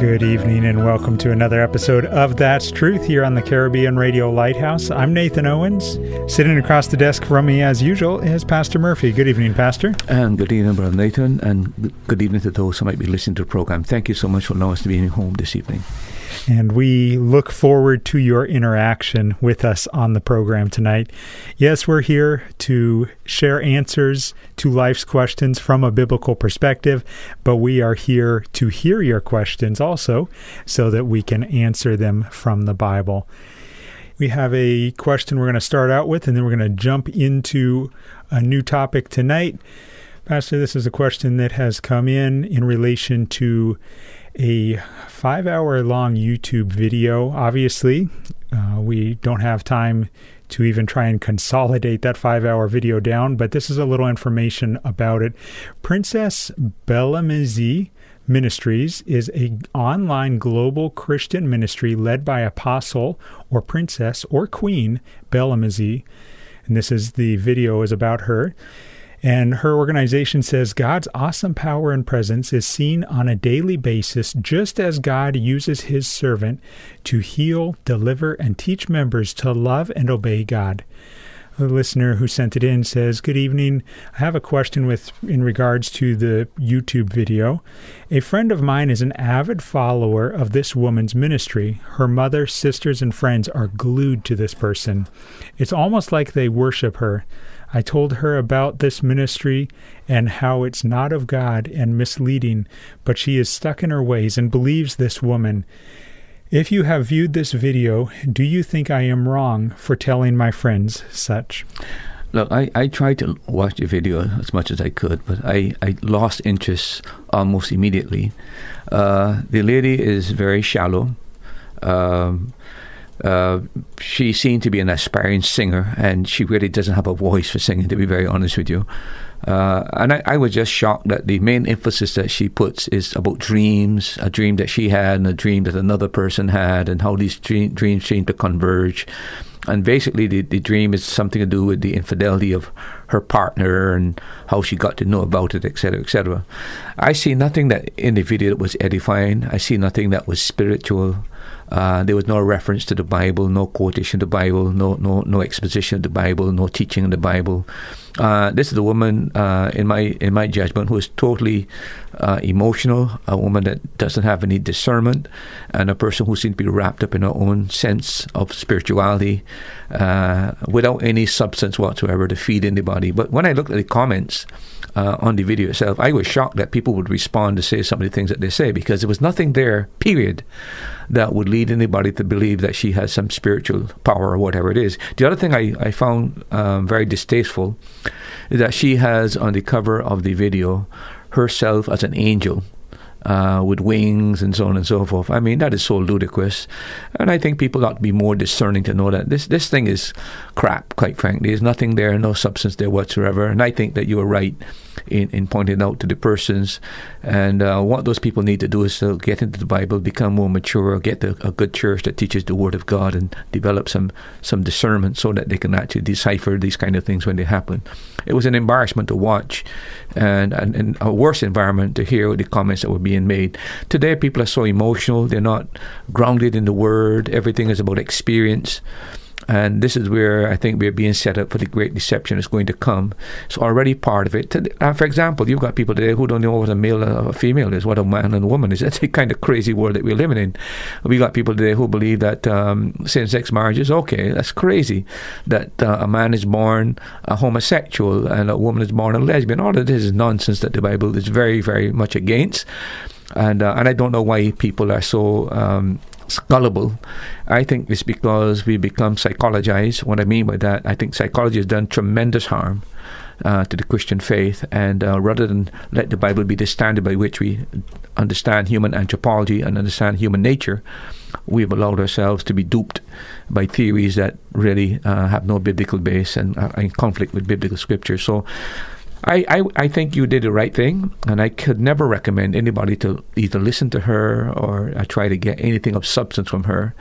Good evening and welcome to another episode of That's Truth here on the Caribbean Radio Lighthouse. I'm Nathan Owens. Sitting across the desk from me, as usual, is Pastor Murphy. Good evening, Pastor. And good evening, Brother Nathan, and good evening to those who might be listening to the program. Thank you so much for allowing us to be in home this evening. And we look forward to your interaction with us on the program tonight. Yes, we're here to share answers to life's questions from a biblical perspective, but we are here to hear your questions also so that we can answer them from the Bible. We have a question we're going to start out with, and then we're going to jump into a new topic tonight. Pastor, this is a question that has come in in relation to a five hour long YouTube video. Obviously, uh, we don't have time to even try and consolidate that five hour video down, but this is a little information about it. Princess Bellamezi Ministries is a online global Christian ministry led by Apostle or Princess or Queen Bellamezi, and this is the video is about her. And her organization says God's awesome power and presence is seen on a daily basis, just as God uses his servant to heal, deliver, and teach members to love and obey God. The listener who sent it in says, "Good evening. I have a question with in regards to the YouTube video. A friend of mine is an avid follower of this woman's ministry. Her mother, sisters, and friends are glued to this person. It's almost like they worship her. I told her about this ministry and how it's not of God and misleading, but she is stuck in her ways and believes this woman. If you have viewed this video, do you think I am wrong for telling my friends such? Look, I, I tried to watch the video as much as I could, but I, I lost interest almost immediately. Uh, the lady is very shallow. Um, uh, she seemed to be an aspiring singer, and she really doesn't have a voice for singing, to be very honest with you. Uh, and I, I, was just shocked that the main emphasis that she puts is about dreams, a dream that she had, and a dream that another person had, and how these dream, dreams seem to converge. And basically, the, the dream is something to do with the infidelity of her partner and how she got to know about it, etc., etc. I see nothing that in the video that was edifying. I see nothing that was spiritual. Uh, there was no reference to the Bible, no quotation of the Bible, no no no exposition of the Bible, no teaching of the Bible. Uh, this is a woman, uh, in my in my judgment, who is totally uh, emotional, a woman that doesn't have any discernment, and a person who seems to be wrapped up in her own sense of spirituality, uh, without any substance whatsoever to feed anybody. But when I looked at the comments, uh, on the video itself, I was shocked that people would respond to say some of the things that they say because there was nothing there, period, that would lead anybody to believe that she has some spiritual power or whatever it is. The other thing I, I found um, very distasteful is that she has on the cover of the video herself as an angel uh, with wings and so on and so forth. I mean, that is so ludicrous. And I think people ought to be more discerning to know that this, this thing is crap, quite frankly. There's nothing there, no substance there whatsoever. And I think that you are right in, in pointing out to the persons. And uh, what those people need to do is to get into the Bible, become more mature, get a, a, good church that teaches the Word of God, and develop some, some discernment so that they can actually decipher these kind of things when they happen. It was an embarrassment to watch and, and, and a worse environment to hear the comments that were being made. Today, people are so emotional, they're not grounded in the Word, everything is about experience. And this is where I think we're being set up for the great deception that's going to come. It's already part of it. Uh, for example, you've got people today who don't know what a male and a female is, what a man and a woman is. That's the kind of crazy world that we're living in. We've got people today who believe that um, same-sex marriage is okay. That's crazy. That uh, a man is born a homosexual and a woman is born a lesbian. All of this is nonsense that the Bible is very, very much against. And uh, and I don't know why people are so um, gullible. I think it's because we become psychologized. What I mean by that, I think psychology has done tremendous harm uh, to the Christian faith, and uh, rather than let the Bible be the standard by which we understand human anthropology and understand human nature, we've allowed ourselves to be duped by theories that really uh, have no biblical base and are in conflict with biblical scripture. So I, I, I think you did the right thing, and I could never recommend anybody to either listen to her or uh, try to get anything of substance from her.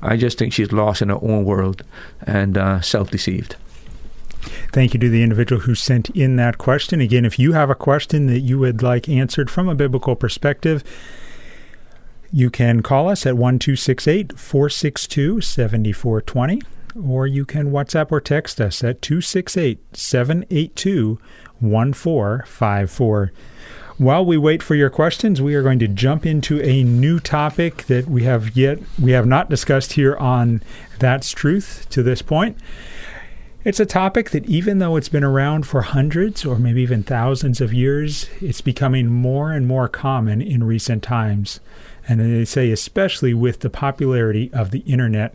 I just think she's lost in her own world and uh, self deceived. Thank you to the individual who sent in that question. Again, if you have a question that you would like answered from a biblical perspective, you can call us at 1268 462 7420, or you can WhatsApp or text us at 268 782 1454. While we wait for your questions, we are going to jump into a new topic that we have yet we have not discussed here on That's Truth to this point. It's a topic that even though it's been around for hundreds or maybe even thousands of years, it's becoming more and more common in recent times. And they say especially with the popularity of the internet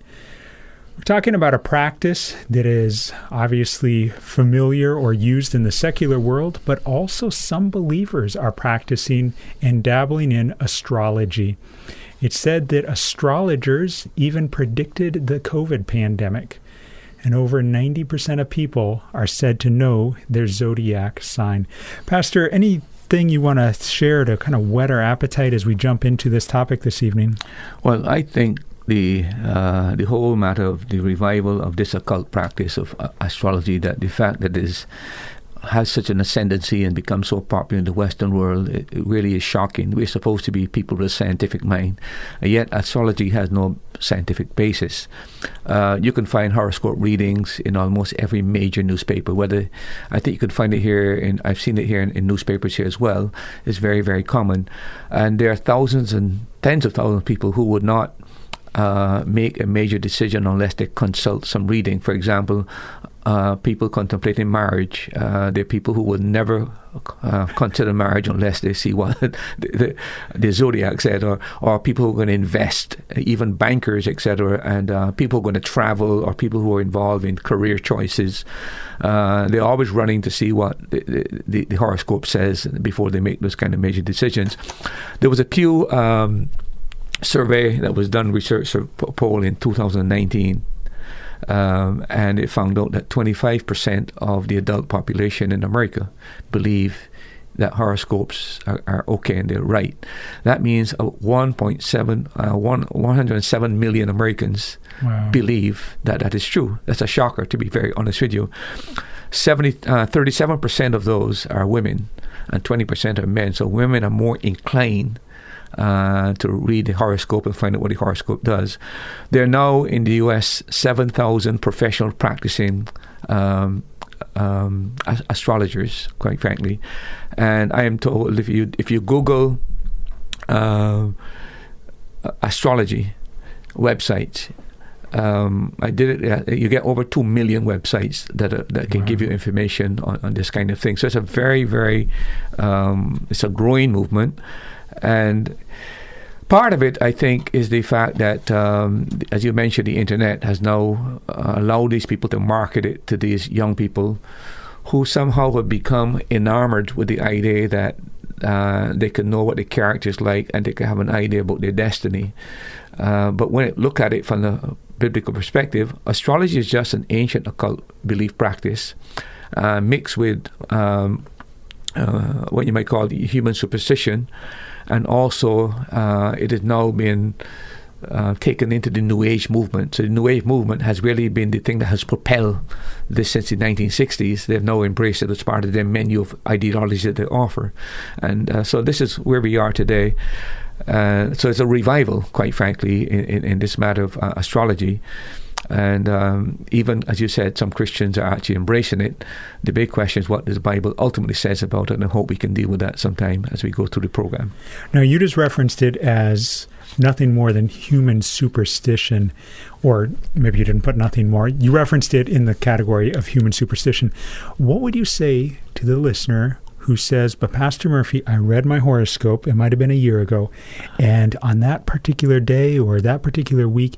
we're talking about a practice that is obviously familiar or used in the secular world, but also some believers are practicing and dabbling in astrology. It's said that astrologers even predicted the COVID pandemic, and over 90% of people are said to know their zodiac sign. Pastor, anything you want to share to kind of whet our appetite as we jump into this topic this evening? Well, I think the uh, the whole matter of the revival of this occult practice of uh, astrology, that the fact that it has such an ascendancy and becomes so popular in the Western world, it, it, really is shocking. We're supposed to be people with a scientific mind, and yet astrology has no scientific basis. Uh, you can find horoscope readings in almost every major newspaper. Whether I think you could find it here, in I've seen it here in, in newspapers here as well. It's very very common, and there are thousands and tens of thousands of people who would not uh, make a major decision unless they consult some reading. For example, uh, people contemplating marriage, uh, they're people who would never uh, consider marriage unless they see what the, the, the, zodiac said, or, or people who are going to invest, even bankers, etc., and uh, people who are going to travel, or people who are involved in career choices. They're always running to see what the, the, the, horoscope says before they make those kind of major decisions. There was a Pew. Um, survey that was done, research poll in 2019, um, and it found out that 25% of the adult population in America believe that horoscopes are, are okay and they're right. That means uh, 1.7, uh, 1, 107 million Americans wow. believe that that is true. That's a shocker, to be very honest with you. 70, uh, 37% of those are women and 20% are men. So women are more inclined uh, to read the horoscope and find out what the horoscope does. There are now in the US 7,000 professional practicing um, um, astrologers, quite frankly. And I am told if you if you Google uh, astrology websites, um, I did it. Uh, you get over two million websites that uh, that can wow. give you information on, on, this kind of thing. So it's a very, very, um, it's a growing movement, and part of it, I think, is the fact that, um, as you mentioned, the internet has now uh, allowed these people to market it to these young people who somehow have become enamored with the idea that uh, they can know what the character is like and they can have an idea about their destiny. Uh, but when you look at it from the biblical perspective, astrology is just an ancient occult belief practice uh, mixed with um, uh, what you might call the human superstition and also uh, it has now been uh, taken into the New Age movement. So the New Age movement has really been the thing that has propelled this since the 1960s. They've now embraced it as part of their menu of ideologies that they offer, and uh, so this is where we are today. Uh, so it's a revival, quite frankly, in, in, in this matter of uh, astrology. And um, even as you said, some Christians are actually embracing it. The big question is what the Bible ultimately says about it, and I hope we can deal with that sometime as we go through the program. Now, you just referenced it as nothing more than human superstition, or maybe you didn't put nothing more. You referenced it in the category of human superstition. What would you say to the listener who says, But Pastor Murphy, I read my horoscope, it might have been a year ago, and on that particular day or that particular week,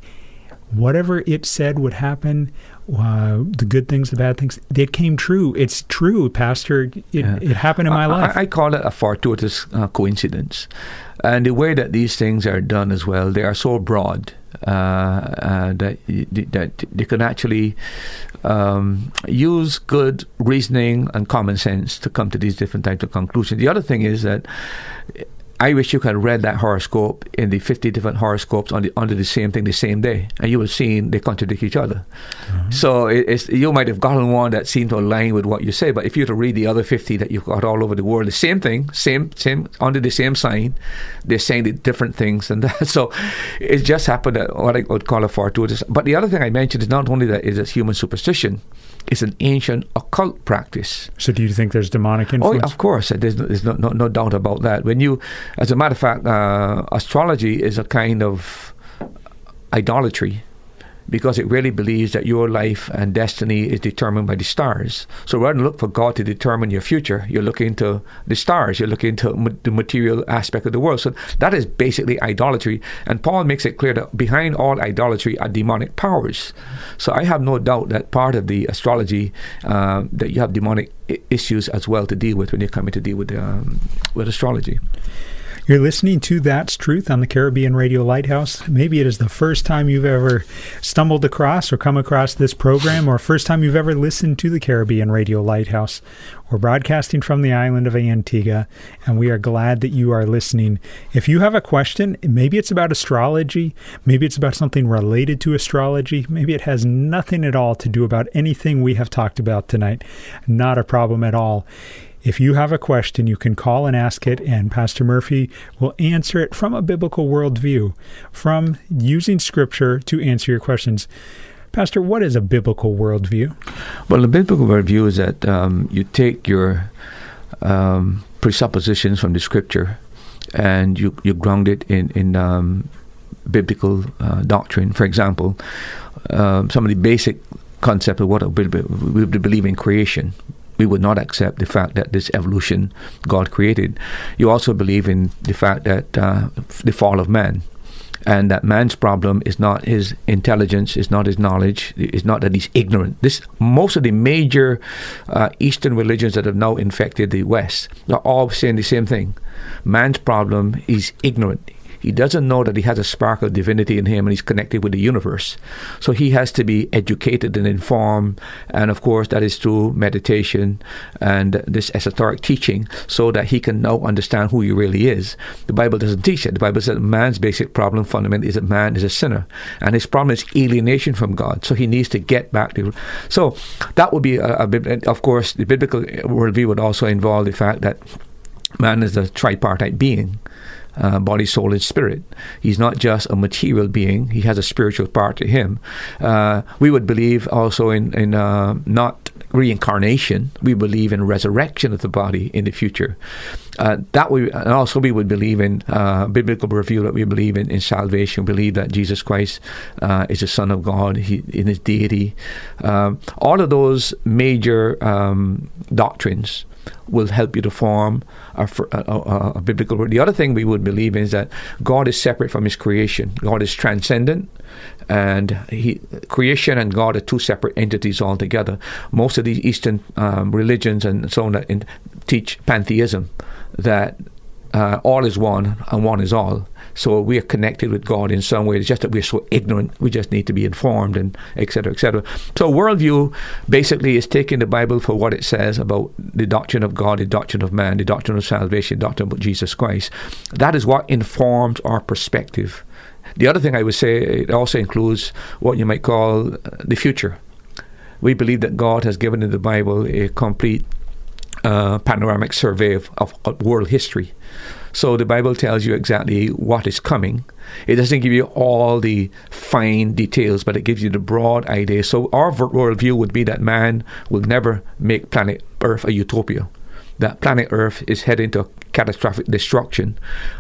whatever it said would happen, uh, the good things, the bad things, it came true. It's true, Pastor. It, yeah. it happened in my I, life. I, I, call it a fortuitous uh, coincidence. And the way that these things are done as well, they are so broad uh, uh that, that they can actually um, use good reasoning and common sense to come to these different types of conclusions. The other thing is that I wish you could have read that horoscope in the 50 different horoscopes on the, under the same thing the same day, and you would have seen they contradict each other. Mm-hmm. So it, you might have gotten one that seemed to align with what you say, but if you were to read the other 50 that you've got all over the world, the same thing, same, same, under the same sign, they're saying the different things and that. So it just happened that what I would call a fortuitous. But the other thing I mentioned is not only that is human superstition, it's an ancient occult practice. So, do you think there's demonic influence? Oh, of course. There's, no, there's no, no, no doubt about that. When you, as a matter of fact, uh, astrology is a kind of idolatry because it really believes that your life and destiny is determined by the stars. So rather than look for God to determine your future, you're looking to the stars, you're looking to the material aspect of the world. So that is basically idolatry. And Paul makes it clear that behind all idolatry are demonic powers. So I have no doubt that part of the astrology, uh, that you have demonic I- issues as well to deal with when you're coming to deal with, um, with astrology. You're listening to That's Truth on the Caribbean Radio Lighthouse. Maybe it is the first time you've ever stumbled across or come across this program, or first time you've ever listened to the Caribbean Radio Lighthouse. We're broadcasting from the island of Antigua, and we are glad that you are listening. If you have a question, maybe it's about astrology, maybe it's about something related to astrology, maybe it has nothing at all to do about anything we have talked about tonight. Not a problem at all. If you have a question, you can call and ask it, and Pastor Murphy will answer it from a biblical worldview, from using Scripture to answer your questions. Pastor, what is a biblical worldview? Well, a biblical worldview is that um, you take your um, presuppositions from the Scripture and you, you ground it in, in um, biblical uh, doctrine. For example, um, some of the basic concept of what we believe in creation we would not accept the fact that this evolution God created. You also believe in the fact that uh, the fall of man. And that man's problem is not his intelligence, is not his knowledge, is not that he's ignorant. This most of the major uh, Eastern religions that have now infected the West are all saying the same thing. Man's problem is ignorant he doesn't know that he has a spark of divinity in him and he's connected with the universe. So he has to be educated and informed. And of course, that is through meditation and this esoteric teaching so that he can now understand who he really is. The Bible doesn't teach it. The Bible says man's basic problem fundamentally is that man is a sinner. And his problem is alienation from God. So he needs to get back to. So that would be, a, a, of course, the biblical worldview would also involve the fact that man is a tripartite being uh, body, soul, and spirit. He's not just a material being; he has a spiritual part to him. Uh, we would believe also in in uh, not reincarnation. We believe in resurrection of the body in the future. Uh, that we and also we would believe in uh, biblical review that we believe in, in salvation. We believe that Jesus Christ uh, is the Son of God he, in His deity. Um, all of those major um, doctrines will help you to form a, a, a, biblical word. The other thing we would believe is that God is separate from His creation. God is transcendent, and he, creation and God are two separate entities altogether. Most of these Eastern um, religions and so on in, teach pantheism, that uh, all is one and one is all. So we are connected with God in some way. It's just that we're so ignorant. We just need to be informed and et cetera, et cetera. So worldview basically is taking the Bible for what it says about the doctrine of God, the doctrine of man, the doctrine of salvation, the doctrine of Jesus Christ. That is what informs our perspective. The other thing I would say, it also includes what you might call the future. We believe that God has given in the Bible a complete uh, panoramic survey of, of world history. So the Bible tells you exactly what is coming. It doesn't give you all the fine details, but it gives you the broad idea. So our worldview would be that man will never make planet Earth a utopia. That planet Earth is heading to catastrophic destruction,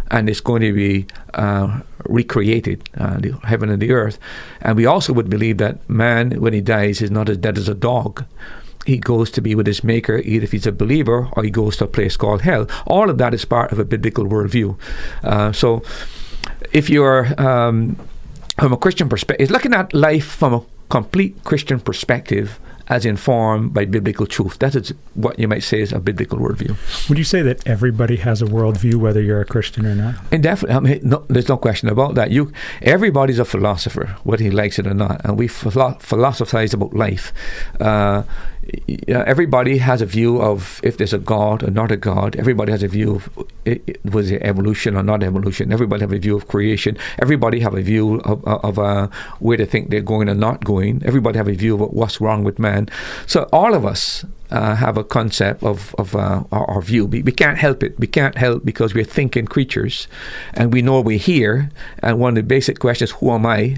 and it's going to be uh, recreated, uh, the heaven and the earth. And we also would believe that man, when he dies, is not as dead as a dog he goes to be with his maker, either if he's a believer or he goes to a place called hell. All of that is part of a biblical worldview. Uh, so, if you're um, from a Christian perspective, looking at life from a complete Christian perspective, as informed by biblical truth. That is what you might say is a biblical worldview. Would you say that everybody has a worldview, whether you're a Christian or not? And definitely, I mean, no, there's no question about that. You, everybody's a philosopher, whether he likes it or not, and we philo- philosophize about life. Uh, everybody has a view of if there's a God or not a God. Everybody has a view of was it evolution or not evolution. Everybody have a view of creation. Everybody have a view of, of uh, where they think they're going or not going. Everybody have a view of what's wrong with man. So all of us uh, have a concept of, of uh, our, our, view. We, we, can't help it. We can't help because we're thinking creatures, and we know we're here. And one of the basic questions: Who am I?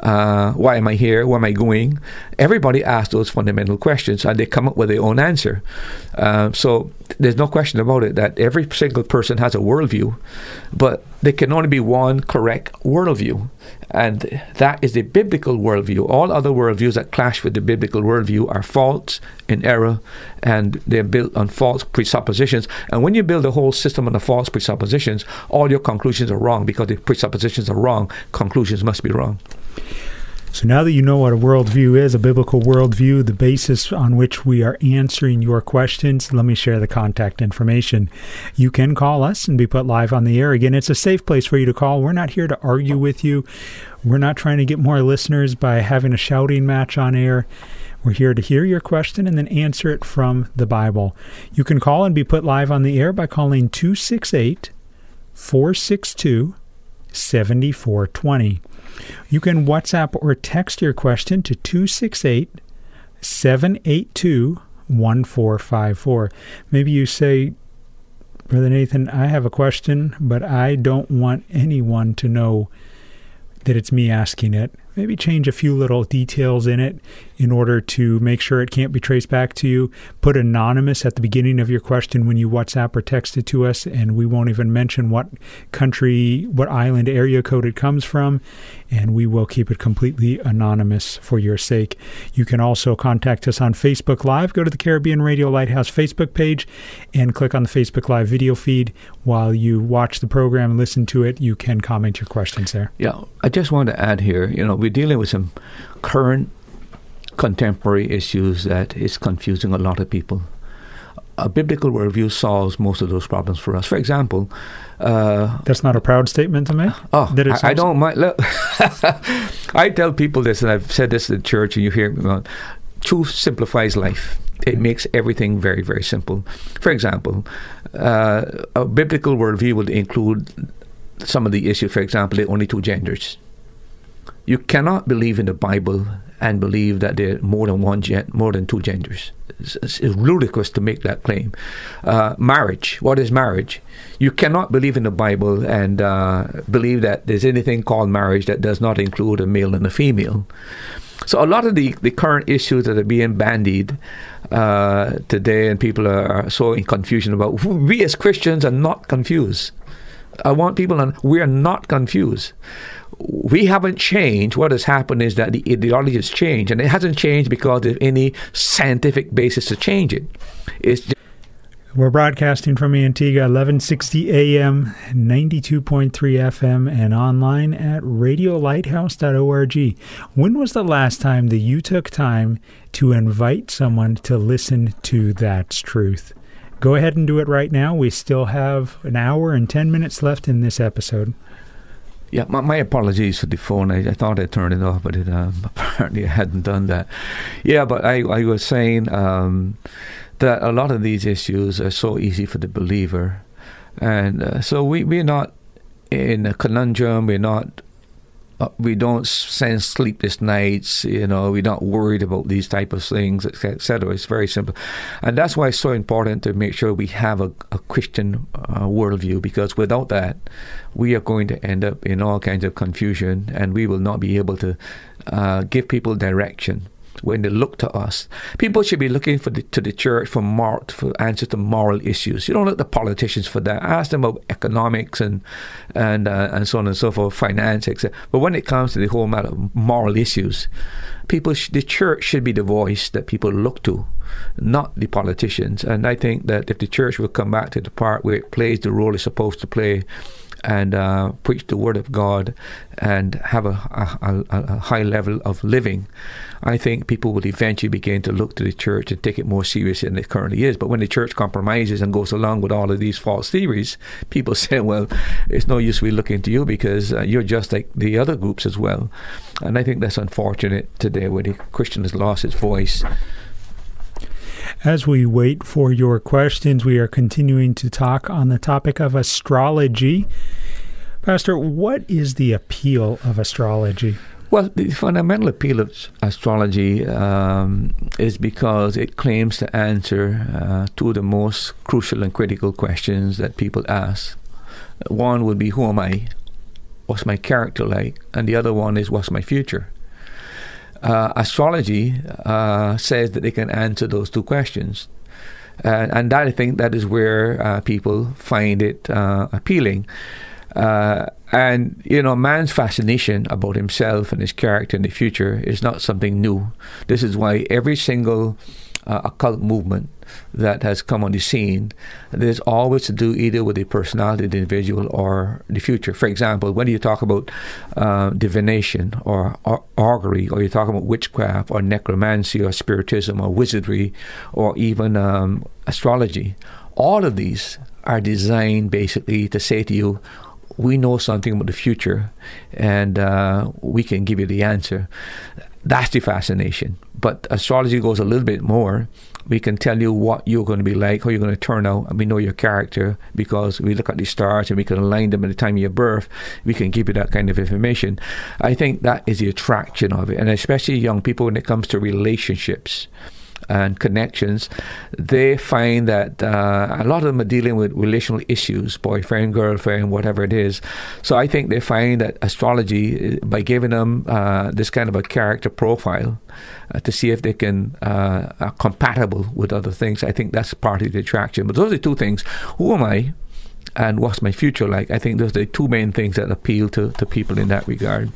Uh, why am I here? Where am I going? Everybody asks those fundamental questions and they come up with their own answer. Uh, so there's no question about it that every single person has a worldview, but there can only be one correct worldview. And that is the biblical worldview. All other worldviews that clash with the biblical worldview are false in error and they're built on false presuppositions. And when you build a whole system on the false presuppositions, all your conclusions are wrong because the presuppositions are wrong. Conclusions must be wrong. So now that you know what a worldview is, a biblical worldview, the basis on which we are answering your questions, let me share the contact information. You can call us and be put live on the air. Again, it's a safe place for you to call. We're not here to argue with you. We're not trying to get more listeners by having a shouting match on air. We're here to hear your question and then answer it from the Bible. You can call and be put live on the air by calling 268 462 7420. You can WhatsApp or text your question to 268 782 1454. Maybe you say, Brother Nathan, I have a question, but I don't want anyone to know that it's me asking it maybe change a few little details in it in order to make sure it can't be traced back to you. Put anonymous at the beginning of your question when you WhatsApp or text it to us, and we won't even mention what country, what island area code it comes from, and we will keep it completely anonymous for your sake. You can also contact us on Facebook Live. Go to the Caribbean Radio Lighthouse Facebook page and click on the Facebook Live video feed. While you watch the program and listen to it, you can comment your questions there. Yeah, I just want to add here, you know, we're dealing with some current contemporary issues that is confusing a lot of people. A biblical worldview solves most of those problems for us. For example, uh, that's not a proud statement to make. Oh, I, I, don't mind. Look, I tell people this, and I've said this in church, and you hear me. Truth simplifies life. It makes everything very, very simple. For example, uh, a biblical worldview would include some of the issues. For example, are only two genders. You cannot believe in the Bible and believe that there are more than one gen- more than two genders. It's, it's ludicrous to make that claim. Uh, marriage. What is marriage? You cannot believe in the Bible and uh, believe that there's anything called marriage that does not include a male and a female. So a lot of the, the current issues that are being bandied uh, today, and people are so in confusion about. We as Christians are not confused. I want people to. We are not confused we haven't changed. What has happened is that the ideology has changed, and it hasn't changed because of any scientific basis to change it. It's just we're broadcasting from Antigua, 1160 AM, 92.3 FM, and online at radiolighthouse.org. When was the last time that you took time to invite someone to listen to That's Truth? Go ahead and do it right now. We still have an hour and 10 minutes left in this episode. Yeah, my, my, apologies for the phone. I, I, thought I turned it off, but it, um, apparently I hadn't done that. Yeah, but I, I was saying um, that a lot of these issues are so easy for the believer. And uh, so we, we're not in a conundrum. We're not we don't send sleepless nights. You know, we're not worried about these type of things, etc. It's very simple, and that's why it's so important to make sure we have a, a Christian uh, worldview. Because without that, we are going to end up in all kinds of confusion, and we will not be able to uh, give people direction when they look to us. People should be looking for the, to the church for moral, for answers to moral issues. You don't look to politicians for that. Ask them about economics and and uh, and so on and so forth, finance, etc. But when it comes to the whole matter of moral issues, people, sh- the church should be the voice that people look to, not the politicians. And I think that if the church will come back to the part where it plays the role it's supposed to play and uh, preach the word of God and have a, a, a, high level of living, I think people will eventually begin to look to the church and take it more seriously than it currently is. But when the church compromises and goes along with all of these false theories, people say, well, it's no use we looking to you because uh, you're just like the other groups as well. And I think that's unfortunate today where the Christian has lost its voice. As we wait for your questions, we are continuing to talk on the topic of astrology. Pastor, what is the appeal of astrology? Well, the fundamental appeal of astrology um, is because it claims to answer uh, two of the most crucial and critical questions that people ask. One would be, Who am I? What's my character like? And the other one is, What's my future? uh, astrology uh, says that they can answer those two questions. And that I think that is where uh, people find it uh, appealing. Uh, and you know, man's fascination about himself and his character in the future is not something new. This is why every single occult movement that has come on the scene, there's always to do either with the personality of the individual or the future. For example, when you talk about uh, divination or, or augury, or you talk about witchcraft or necromancy or spiritism or wizardry or even um, astrology, all of these are designed basically to say to you, we know something about the future and uh, we can give you the answer. That's the fascination. But astrology goes a little bit more we can tell you what you're going to be like, how you're going to turn out, and we know your character because we look at the stars and we can align them at the time of your birth. We can give you that kind of information. I think that is the attraction of it, and especially young people when it comes to relationships and connections, they find that uh, a lot of them are dealing with relational issues, boyfriend, girlfriend, whatever it is. So I think they find that astrology, by giving them uh, this kind of a character profile uh, to see if they can uh, are compatible with other things, I think that's part of the attraction. But those are two things. Who am I? And what's my future like? I think those are the two main things that appeal to, to people in that regard.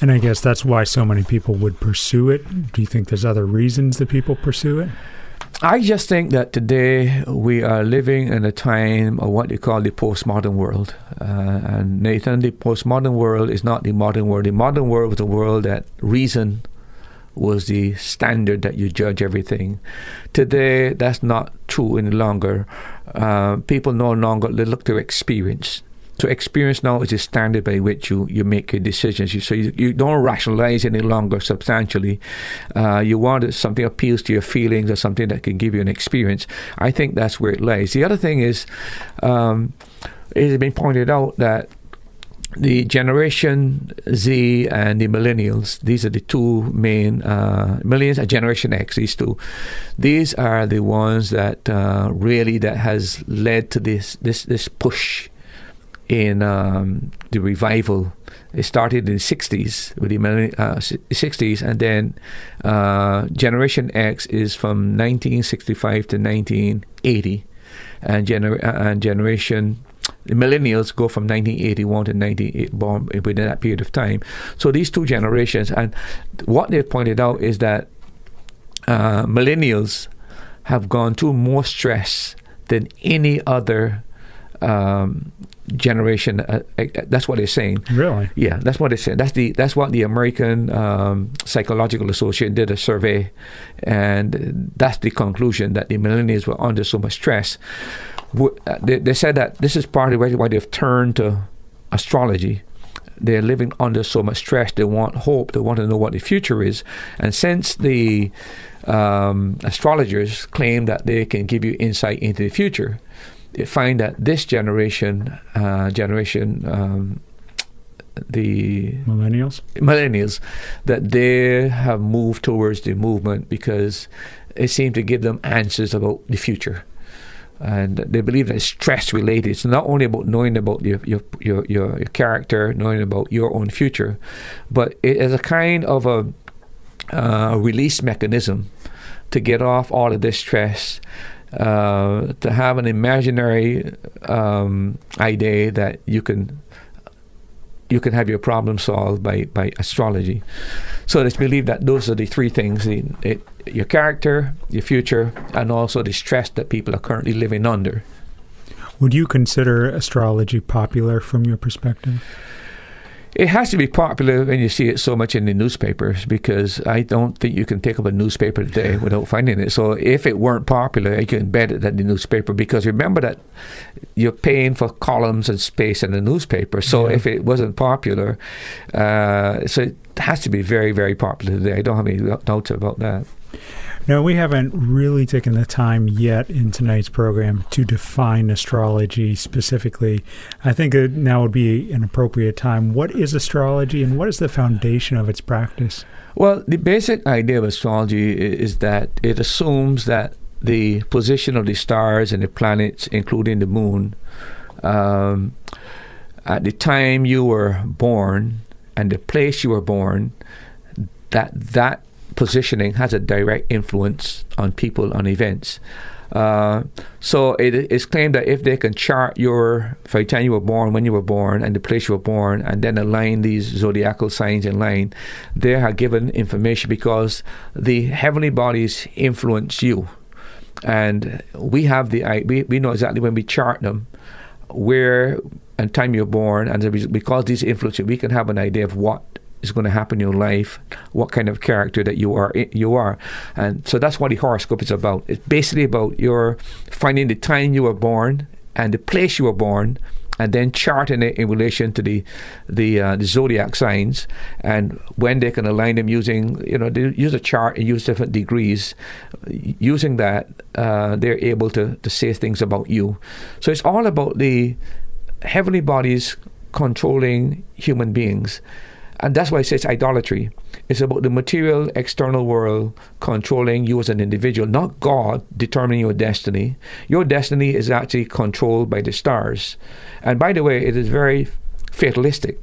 And I guess that's why so many people would pursue it. Do you think there's other reasons that people pursue it? I just think that today we are living in a time of what you call the postmodern world. Uh, and Nathan, the postmodern world is not the modern world. The modern world is a world that reason was the standard that you judge everything. Today, that's not true any longer. Uh, people no longer look to experience. So experience now is the standard by which you, you make your decisions. You, so you, you don't rationalize any longer substantially. Uh, you want something appeals to your feelings or something that can give you an experience. I think that's where it lies. The other thing is, um, it has been pointed out that the Generation Z and the Millennials, these are the two main uh, millennials and Generation X. These two, these are the ones that uh, really that has led to this this this push in um, the revival. It started in the 60s with the uh, 60s, and then uh, Generation X is from 1965 to 1980, and, gener- uh, and Generation the millennials go from 1981 to 1980 born within that period of time. So these two generations, and what they've pointed out is that uh, millennials have gone through more stress than any other um, generation. Uh, that's what they're saying. Really? Yeah, that's what they said. That's the that's what the American um, Psychological Association did a survey, and that's the conclusion that the millennials were under so much stress. Uh, they, they said that this is partly why they've turned to astrology. They're living under so much stress. They want hope. They want to know what the future is. And since the um, astrologers claim that they can give you insight into the future, they find that this generation, uh, generation um, the millennials millennials that they have moved towards the movement because it seemed to give them answers about the future and they believe that it's stress related. It's not only about knowing about your your, your your character, knowing about your own future, but it is a kind of a uh, release mechanism to get off all of this stress. Uh, to have an imaginary um, idea that you can you can have your problem solved by, by astrology. So it's believed that those are the three things it, it, your character, your future, and also the stress that people are currently living under. Would you consider astrology popular from your perspective? It has to be popular when you see it so much in the newspapers because I don't think you can take up a newspaper today without finding it. So if it weren't popular, you can embed it in the newspaper because remember that you're paying for columns and space in the newspaper. So yeah. if it wasn't popular, uh, so it has to be very, very popular today. I don't have any doubts about that. No, we haven't really taken the time yet in tonight's program to define astrology specifically. I think now would be an appropriate time. What is astrology and what is the foundation of its practice? Well, the basic idea of astrology is that it assumes that the position of the stars and the planets, including the moon, um, at the time you were born and the place you were born, that that positioning has a direct influence on people, on events. Uh, so it is claimed that if they can chart your for the time you were born, when you were born, and the place you were born, and then align these zodiacal signs in line, they are given information because the heavenly bodies influence you, and we have the we we know exactly when we chart them where and time you're born, and because these influence you, we can have an idea of what is going to happen in your life, what kind of character that you are. You are, and so that's what the horoscope is about. It's basically about your finding the time you were born and the place you were born, and then charting it in relation to the the, uh, the zodiac signs and when they can align them using you know they use a chart and use different degrees. Using that, uh, they're able to to say things about you. So it's all about the heavenly bodies controlling human beings. And that's why it says idolatry. It's about the material external world controlling you as an individual, not God determining your destiny. Your destiny is actually controlled by the stars. And by the way, it is very fatalistic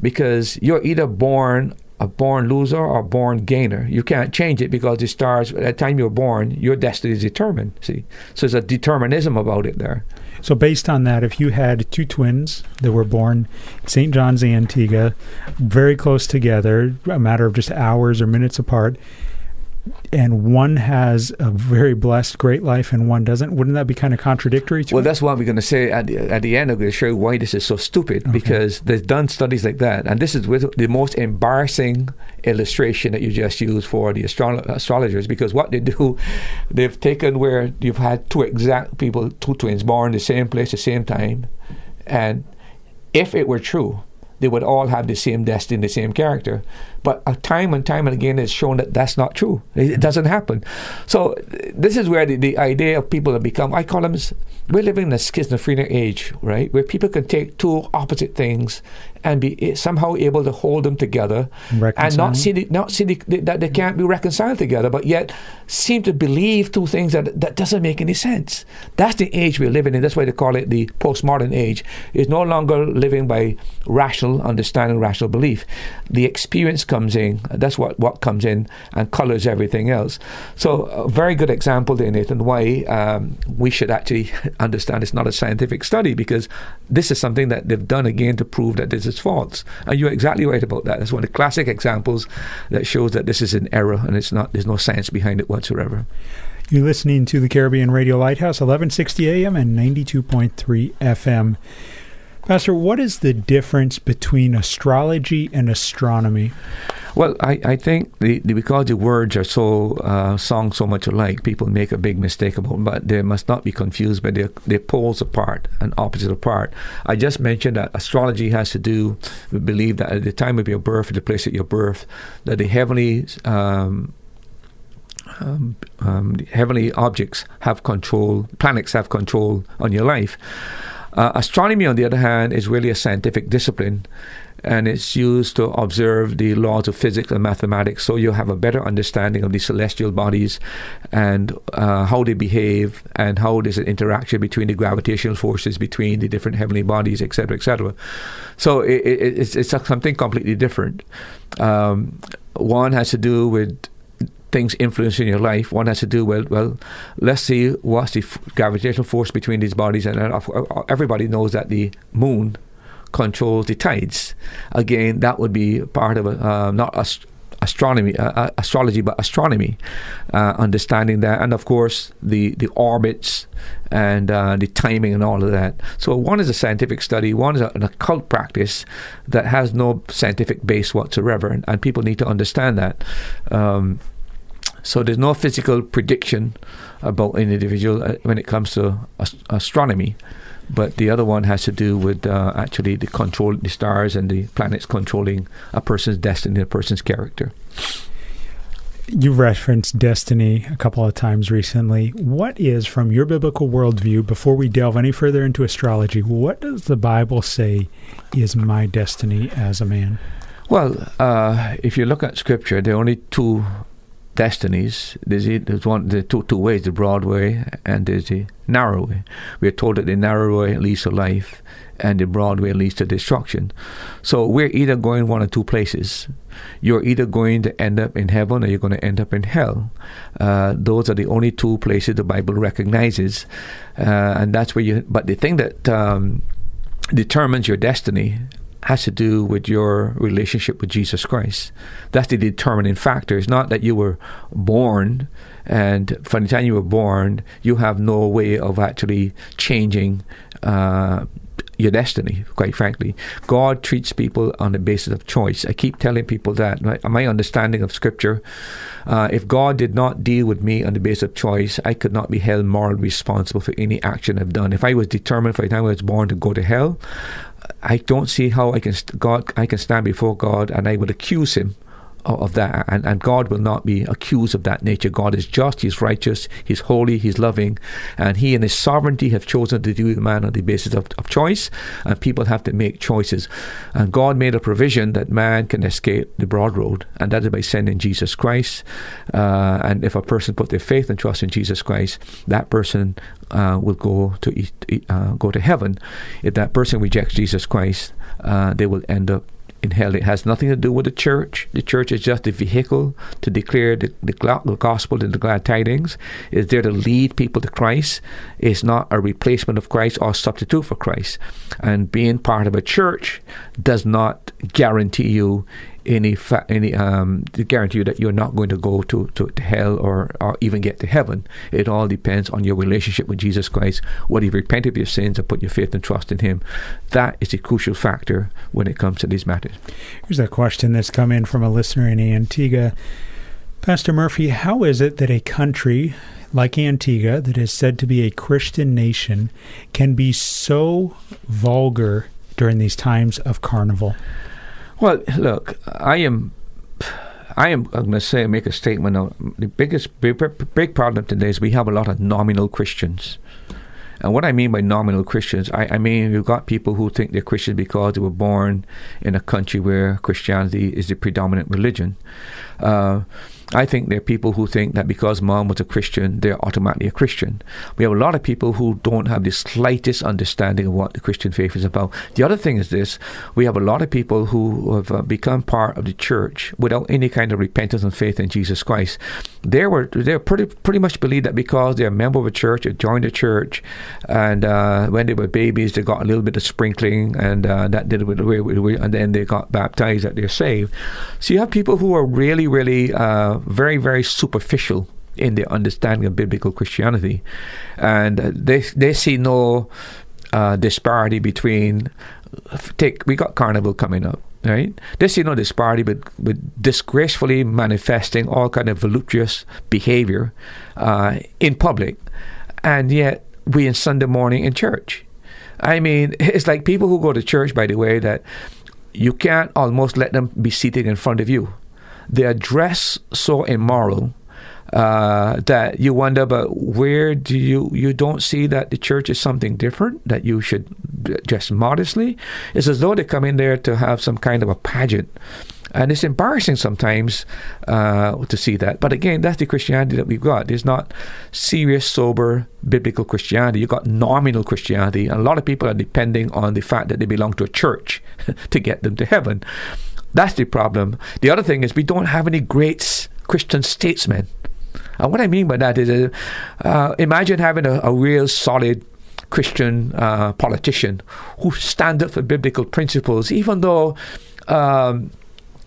because you're either born a born loser or born gainer. You can't change it because the stars, at the time you're born, your destiny is determined. See? So there's a determinism about it there. So, based on that, if you had two twins that were born St. John's, Antigua, very close together, a matter of just hours or minutes apart, and one has a very blessed, great life, and one doesn't. Wouldn't that be kind of contradictory to Well, it? that's what we're going to say at the, at the end. I'm going to show you why this is so stupid okay. because they've done studies like that, and this is with the most embarrassing illustration that you just used for the astro- astrologers because what they do, they've taken where you've had two exact people, two twins born the same place, the same time, and if it were true, they would all have the same destiny, the same character. But uh, time and time and again, it's shown that that's not true. It, doesn't happen. So this is where the, the idea of people have become. I call them. We're living in a schizophrenic age, right, where people can take two opposite things and be eh, somehow able to hold them together and not see the, not see the, that they can't be reconciled together, but yet seem to believe two things that that doesn't make any sense. That's the age we're living in. That's why they call it the postmodern age. It's no longer living by rational understanding, rational belief. The experience comes in. That's what, what comes in and colors everything else. So, a very good example there, Nathan, why um, we should actually understand it's not a scientific study because this is something that they've done again to prove that this is false. And you're exactly right about that. It's one of the classic examples that shows that this is an error and it's not. There's no science behind it whatsoever. You're listening to the Caribbean Radio Lighthouse, 1160 AM and 92.3 FM. Pastor, what is the difference between astrology and astronomy? Well, I, I think the, the, because the words are so uh, sung so much alike, people make a big mistake about but they must not be confused by their, their poles apart and opposite apart. I just mentioned that astrology has to do with believe that at the time of your birth, at the place of your birth, that the heavenly um, um, um, heavenly objects have control, planets have control on your life. Uh, astronomy, on the other hand, is really a scientific discipline and it's used to observe the laws of physics and mathematics so you have a better understanding of the celestial bodies and uh, how they behave and how there's an interaction between the gravitational forces between the different heavenly bodies etc etc so it, it, it's, it's something completely different. Um, one has to do with things influencing your life. One has to do with, well, let's see what's the f- gravitational force between these bodies. And uh, everybody knows that the moon controls the tides. Again, that would be part of a, uh, not ast- astronomy, uh, uh, astrology, but astronomy, uh, understanding that, and of course the the orbits and uh, the timing and all of that. So one is a scientific study, one is a, an occult practice that has no scientific base whatsoever, and, and people need to understand that. Um, so there's no physical prediction about an individual uh, when it comes to ast- astronomy but the other one has to do with uh, actually the control the stars and the planets controlling a person's destiny, a person's character. You referenced destiny a couple of times recently. What is, from your biblical worldview, before we delve any further into astrology, what does the Bible say is my destiny as a man? Well, uh, if you look at Scripture, there are only two destinies. There's, there's one, there's two, two ways: the broad way and there's the narrow way. We are told that the narrow way leads to life, and the broad way leads to destruction. So we're either going one or two places. You're either going to end up in heaven or you're going to end up in hell. Uh, those are the only two places the Bible recognizes, uh, and that's where you. But the thing that um, determines your destiny has to do with your relationship with Jesus Christ. That's the determining factor. It's not that you were born, and from the time you were born, you have no way of actually changing uh, your destiny, quite frankly. God treats people on the basis of choice. I keep telling people that. My, my understanding of Scripture, uh, if God did not deal with me on the basis of choice, I could not be held morally responsible for any action I've done. If I was determined from the time I was born to go to hell, I don't see how I can st- God I can stand before God and I would accuse Him of that, and, and God will not be accused of that nature. God is just, He's righteous, He's holy, He's loving, and He and His sovereignty have chosen to do the man on the basis of, of choice, and people have to make choices. And God made a provision that man can escape the broad road, and that is by sending Jesus Christ. Uh, and if a person put their faith and trust in Jesus Christ, that person uh, will go to uh, go to heaven. If that person rejects Jesus Christ, uh, they will end up in hell. It has nothing to do with the church. The church is just a vehicle to declare the, the, the gospel and the glad tidings. It's there to lead people to Christ. It's not a replacement of Christ or substitute for Christ. And being part of a church does not guarantee you any fa- any um, to guarantee you that you're not going to go to, to, to, hell or, or even get to heaven. It all depends on your relationship with Jesus Christ, whether you've repented of your sins and put your faith and trust in Him. That is a crucial factor when it comes to these matters. Here's a question that's come in from a listener in Antigua. Pastor Murphy, how is it that a country like Antigua, that is said to be a Christian nation, can be so vulgar during these times of carnival? Well, look, I am. I am going to say, make a statement. The biggest big, big problem today is we have a lot of nominal Christians. And what I mean by nominal Christians, I, I, mean you've got people who think they're Christians because they were born in a country where Christianity is the predominant religion. Uh, I think there are people who think that because mom was a Christian, they're automatically a Christian. We have a lot of people who don't have the slightest understanding of what the Christian faith is about. The other thing is this we have a lot of people who have uh, become part of the church without any kind of repentance and faith in Jesus Christ. They were they pretty pretty much believe that because they're a member of a church, they joined a church, and uh, when they were babies, they got a little bit of sprinkling, and uh, that did it with, with, and then they got baptized that they're saved. So you have people who are really, really uh, very, very superficial in their understanding of biblical Christianity, and they they see no uh, disparity between. Take we got Carnival coming up, right? They see no disparity, but with disgracefully manifesting all kind of voluptuous behavior uh, in public, and yet we in Sunday morning in church. I mean, it's like people who go to church, by the way, that you can't almost let them be seated in front of you they are dressed so immoral. uh, that you wonder, but where do you you don't see that the church is something different that you should dress modestly? It's as though they come in there to have some kind of a pageant. And it's embarrassing sometimes uh, to see that. But again, that's the Christianity that we've got. It's not serious, sober, biblical Christianity. You've got nominal Christianity. And a lot of people are depending on the fact that they belong to a church to get them to heaven. That's the problem. The other thing is we don't have any great Christian statesmen. And what I mean by that is uh, uh, imagine having a, a real solid Christian uh, politician who stands up for biblical principles, even though um,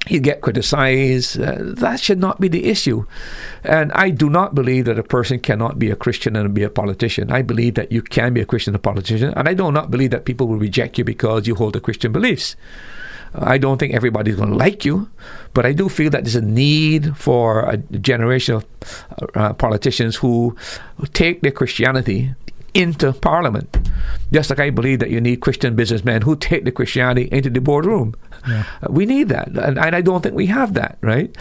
you get criticized. Uh, that should not be the issue. And I do not believe that a person cannot be a Christian and be a politician. I believe that you can be a Christian and a politician. And I do not believe that people will reject you because you hold the Christian beliefs. I don't think everybody's going to like you, but I do feel that there's a need for a generation of uh, politicians who take their Christianity into Parliament. Just like I believe that you need Christian businessmen who take the Christianity into the boardroom. Yeah. Uh, we need that, and, and, I don't think we have that, right?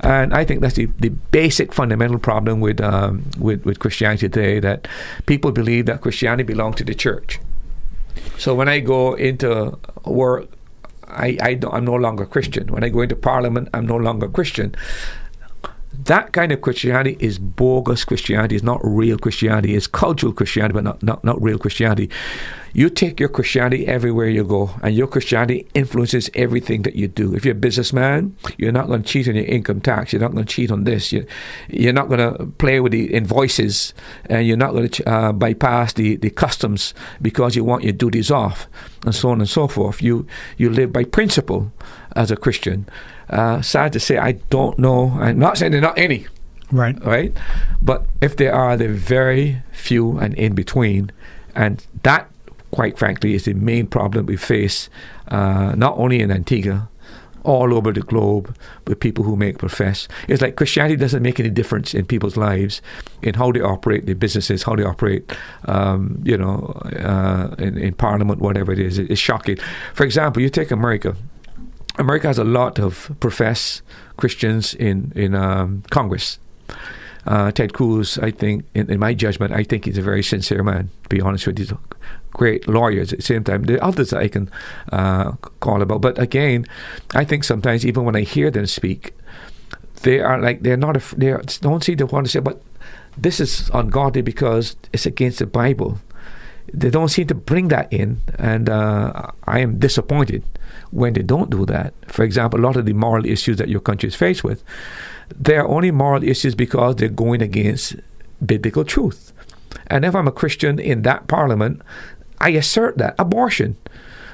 And I think that's the, the basic fundamental problem with, um, with with Christianity today that people believe that Christianity belongs to the church. So when I go into work I, I I'm no longer Christian. When I go into Parliament, I'm no longer Christian. That kind of Christianity is bogus Christianity. It's not real Christianity. It's cultural Christianity, but not, not, not real Christianity. You take your Christianity everywhere you go, and your Christianity influences everything that you do. If you're a businessman, you're not going to cheat on your income tax. You're not going to cheat on this. You, you're not going to play with the invoices, and you're not going to uh, bypass the, the customs because you want your duties off, and so on and so forth. You you live by principle as a Christian. Uh, sad to say, I don't know. I'm not saying there are not any. Right. Right. But if there are, they're very few and in between. And that quite frankly, is the main problem we face, uh, not only in Antigua, all over the globe with people who make profess. It's like Christianity doesn't make any difference in people's lives, in how they operate their businesses, how they operate, um, you know, uh, in, in, Parliament, whatever it is. It's shocking. For example, you take America. America has a lot of profess Christians in in um, Congress. Uh, Ted Cruz, I think, in, in, my judgment, I think he's a very sincere man. To be honest with you, great lawyers at the same time. There are others I can uh, call about. But again, I think sometimes even when I hear them speak, they are like they're not. They don't seem to want to say, but this is ungodly because it's against the Bible. They don't seem to bring that in, and uh, I am disappointed when they don't do that. For example, a lot of the moral issues that your country is faced with, they are only moral issues because they're going against biblical truth. And if I'm a Christian in that parliament, I assert that. Abortion.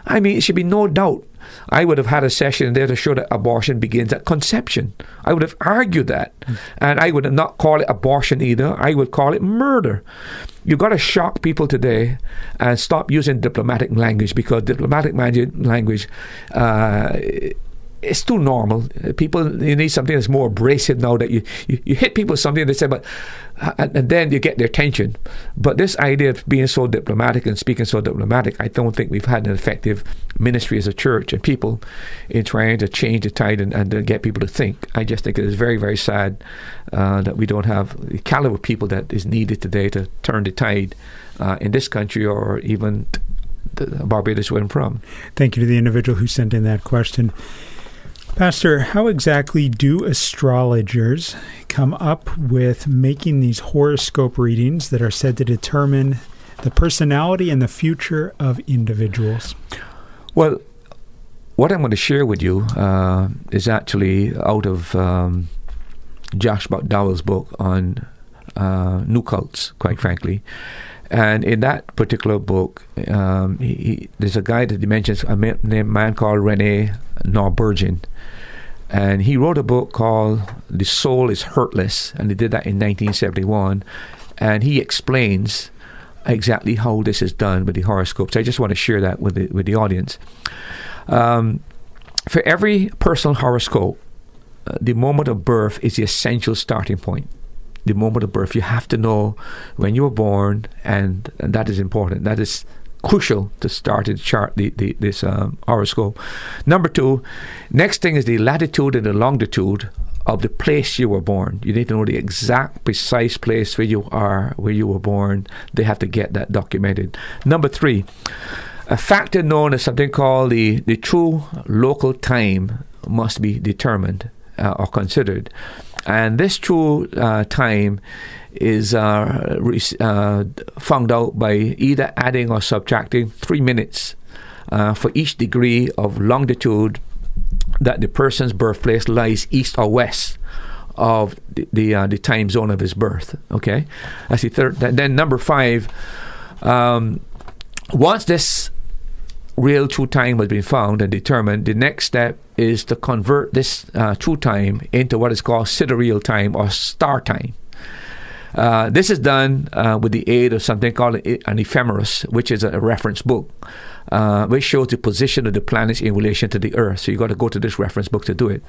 I mean, it should be no doubt. I would have had a session there to show that abortion begins at conception. I would have argued that. Mm. And I would not call it abortion either. I would call it murder. You've got to shock people today and stop using diplomatic language because diplomatic language uh, it's too normal. People, you need something that's more abrasive now that you, you, you hit people with something they say, but, and, and, then you get their attention. But this idea of being so diplomatic and speaking so diplomatic, I don't think we've had an effective ministry as a church and people in trying to change the tide and, and get people to think. I just think it is very, very sad uh, that we don't have the caliber of people that is needed today to turn the tide uh, in this country or even Barbados where I'm from. Thank you to the individual who sent in that question. Pastor, how exactly do astrologers come up with making these horoscope readings that are said to determine the personality and the future of individuals? Well, what I'm going to share with you uh, is actually out of um, Josh McDowell's book on uh, new cults, quite frankly. And in that particular book, um, he, he, there's a guy that he mentions, a man, man called René Noorbergen. And he wrote a book called The Soul Hustlers, and he did that in 1971. And he explains exactly how this is done with the horoscopes. I just want to share that with the, with the audience. Um, for every personal horoscope, uh, the moment of birth is the essential starting point. The moment of birth, you have to know when you were born, and, and that is important. That is crucial to start to chart the, the, this um, horoscope. Number two, next thing is the latitude and the longitude of the place you were born. You need to know the exact, precise place where you are, where you were born. They have to get that documented. Number three, a factor known as something called the, the true local time must be determined uh, or considered. And this true uh, time is uh, uh, found out by either adding or subtracting three minutes uh, for each degree of longitude that the person's birthplace lies east or west of the the, uh, the time zone of his birth. Okay, that's the third. Then number five, um, once this real true time has been found and determined, the next step is to convert this uh, true time into what is called sidereal time or star time. Uh, this is done uh, with the aid of something called an ephemeris, which is a reference book, uh, which shows the position of the planets in relation to the Earth. So you got to go to this reference book to do it.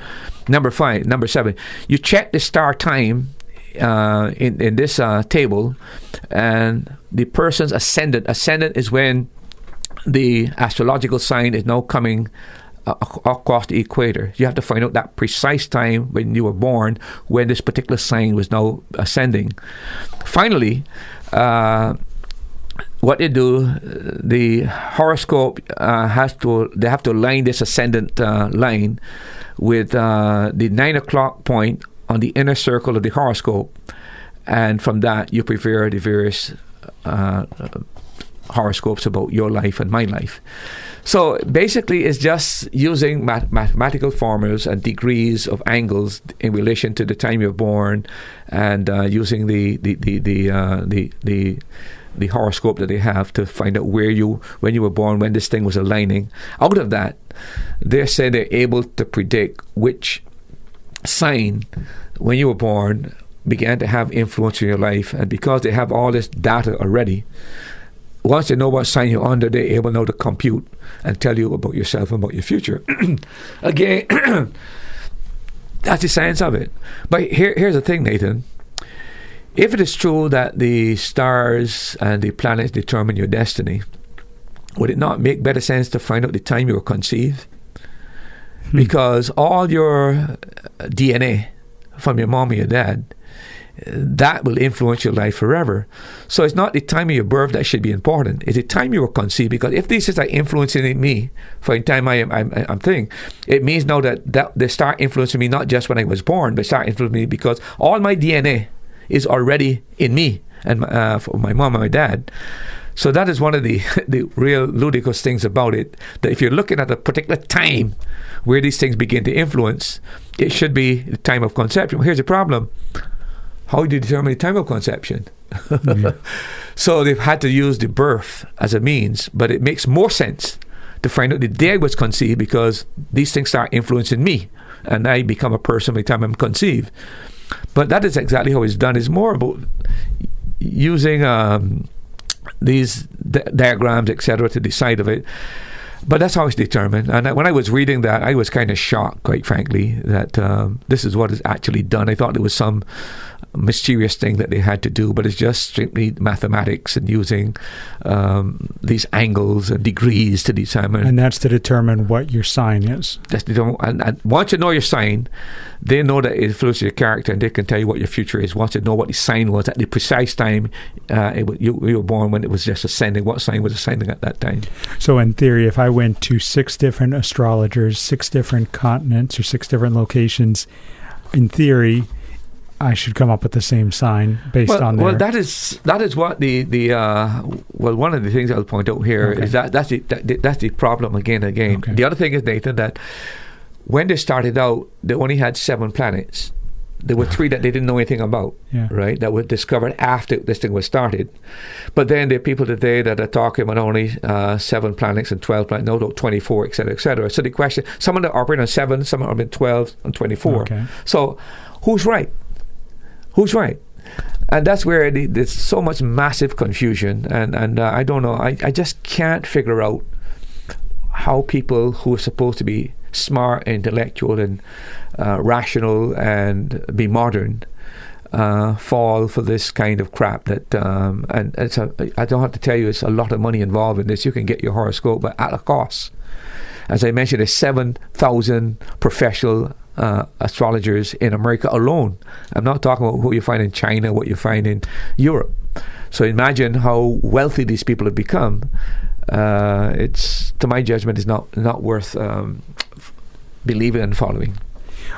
Number five, number seven, you check the star time uh, in in this uh, table, and the person's ascendant. Ascendant is when the astrological sign is now coming uh, across the equator. You have to find out that precise time when you were born, when this particular sign was now ascending. Finally, uh, what they do, the horoscope uh, has to they have to align this ascendant uh, line with uh, the nine o'clock point on the inner circle of the horoscope, and from that you prepare the various uh, horoscopes about your life and my life. So basically, it's just using math- mathematical formulas and degrees of angles in relation to the time you're born, and uh, using the the the the, uh, the the the horoscope that they have to find out where you when you were born, when this thing was aligning. Out of that, they say they're able to predict which sign when you were born began to have influence in your life, and because they have all this data already, once they know what sign you're under, they're able now to compute and tell you about yourself and about your future. Again, that's the science of it. But here, here's the thing, Nathan. If it is true that the stars and the planets determine your destiny, would it not make better sense to find out the time you were conceived? Hmm. Because all your DNA from your mom or your dad that will influence your life forever. So it's not the time of your birth that should be important. It's the time you were conceived. Because if these things are influencing me for the time I am I'm, I'm thinking, it means now that, that they start influencing me not just when I was born, but start influencing me because all my DNA is already in me and uh, for my mom and my dad. So that is one of the the real ludicrous things about it. That if you're looking at a particular time where these things begin to influence, it should be the time of conception. Here's the problem how do you determine the time of conception? so they've had to use the birth as a means, but it makes more sense to find out the day I was conceived because these things start influencing me and I become a person by the time I'm conceived. But that is exactly how it's done. It's more about using um, these di- diagrams, etc., to decide of it. But that's how it's determined. And when I was reading that, I was kind of shocked, quite frankly, that um, this is what is actually done. I thought there was some mysterious thing that they had to do, but it's just strictly mathematics and using um, these angles and degrees to determine. And that's to determine what your sign is. That's to, and, and once you know your sign, they know that it influences your character and they can tell you what your future is. Once you know what the sign was at the precise time uh, it, you, you were born, when it was just ascending, what sign was ascending at that time. So, in theory, if I went to six different astrologers, six different continents, or six different locations, in theory, I should come up with the same sign based well, on Well, that is that is what the the uh, well one of the things I'll point out here okay. is that that's the that, that's the problem again and again. Okay. The other thing is Nathan that when they started out, they only had seven planets. There were three that they didn't know anything about, yeah. right? That were discovered after this thing was started. But then there are people today that are talking about only uh, seven planets and 12 planets, no, no, 24, et cetera, et cetera. So the question, some of them operate on seven, some are on 12 and 24. Okay. So who's right? Who's right? And that's where there's so much massive confusion, and and uh, I don't know. I, I just can't figure out how people who are supposed to be smart, intellectual, and uh, rational, and be modern, uh, fall for this kind of crap. That um, and it's a, I don't have to tell you, it's a lot of money involved in this. You can get your horoscope, but at a cost. As I mentioned, there's seven thousand professional uh, astrologers in America alone. I'm not talking about who you find in China, what you find in Europe. So imagine how wealthy these people have become. Uh, it's, to my judgment, is not not worth um, f- believing and following.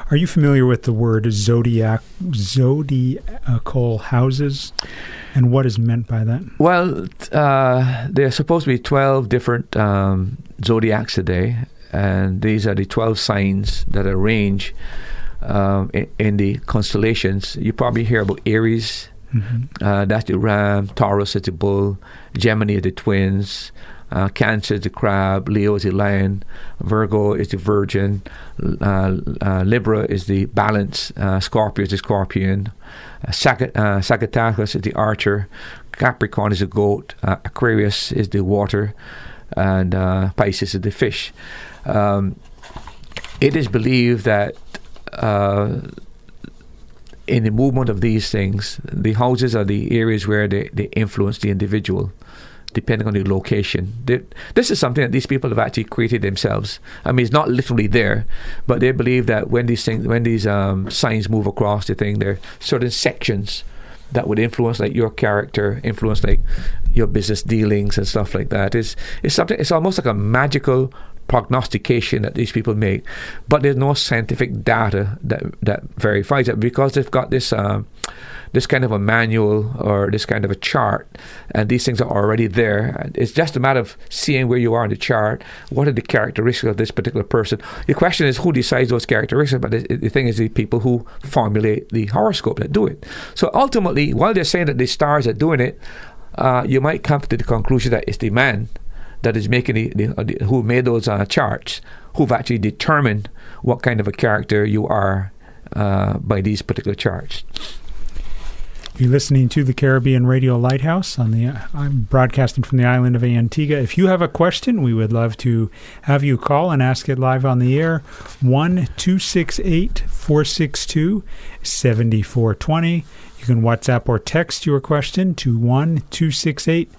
Are you familiar with the word zodiac zodiacal houses, and what is meant by that? Well, uh, there are supposed to be 12 different um, zodiacs today, and these are the 12 signs that arrange um, in, in, the constellations. You probably hear about Aries, mm-hmm. uh, that's the ram, Taurus is the bull, Gemini is the twins. Uh, Cancer is the crab, Leo is the lion, Virgo is the virgin, uh, uh, Libra is the balance, uh, Scorpio is the scorpion, uh, Sag- uh, Sagittarius is the archer, Capricorn is the goat, Aquarius is the water, and Pisces is the fish. Um, it is believed that in the movement of these things, the houses are the areas where they, they influence the individual depending on the location. They, this is something that these people have actually created themselves. I mean, it's not literally there, but they believe that when these things, when these um, signs move across the thing, there are certain sections that would influence like your character, influence like your business dealings and stuff like that. It's it's something. It's almost like a magical prognostication that these people make, but there's no scientific data that that verifies it because they've got this. Uh, this kind of a manual or this kind of a chart, and these things are already there. It's just a matter of seeing where you are in the chart. What are the characteristics of this particular person? The question is who decides those characteristics, but the, the thing is the people who formulate the horoscope that do it. So ultimately, while they're saying that the stars are doing it, uh, you might come to the conclusion that it's the man that is making the, the, uh, the who made those uh, charts who've actually determined what kind of a character you are uh, by these particular charts. You're listening to the Caribbean Radio Lighthouse on the. I'm broadcasting from the island of Antigua. If you have a question, we would love to have you call and ask it live on the air. One two six eight four six two seventy four twenty. You can WhatsApp or text your question to one two six eight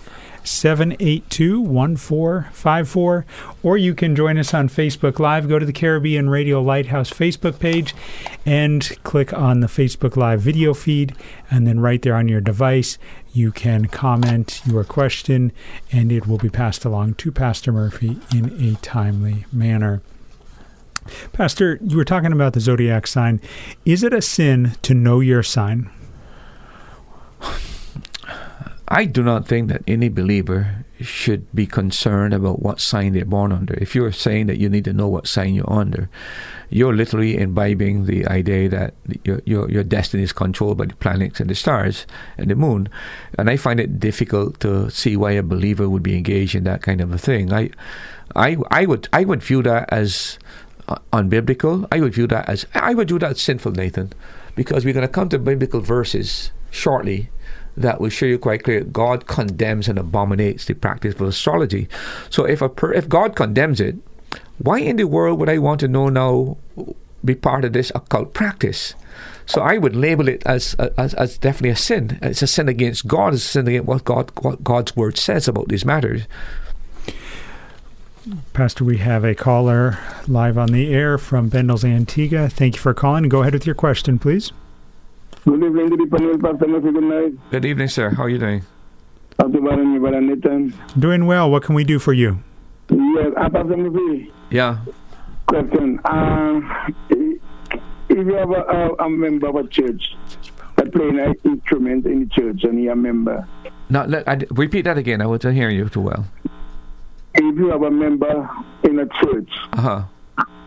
782 1454. Or you can join us on Facebook Live. Go to the Caribbean Radio Lighthouse Facebook page and click on the Facebook Live video feed. And then right there on your device, you can comment your question and it will be passed along to Pastor Murphy in a timely manner. Pastor, you were talking about the zodiac sign. Is it a sin to know your sign? I do not think that any believer should be concerned about what sign they're born under. If you're saying that you need to know what sign you're under, you're literally imbibing the idea that your, your, your destiny is controlled by the planets and the stars and the moon. And I find it difficult to see why a believer would be engaged in that kind of a thing. I, I, I would I would view that as uh, unbiblical. I would view that as I would view that as sinful, Nathan, because we're going to come to biblical verses shortly that will show you quite clear God condemns and abominates the practice of astrology. So if a per, if God condemns it, why in the world would I want to know now be part of this occult practice? So I would label it as, as as definitely a sin. It's a sin against God. It's a sin against what God what God's word says about these matters. Pastor, we have a caller live on the air from Bendals Antigua. Thank you for calling. Go ahead with your question, please. Good evening, good evening, Pastor Murphy. Good night. Good evening, sir. How are you doing? Doing well. What can we do for you? Yes, uh, Pastor Murphy. Yeah. Question. Uh, if you have a, a, member of a church that playing an instrument in the church and you're a member. No, let, I, repeat that again. I wasn't hearing you too well. If you have a member in a church uh-huh.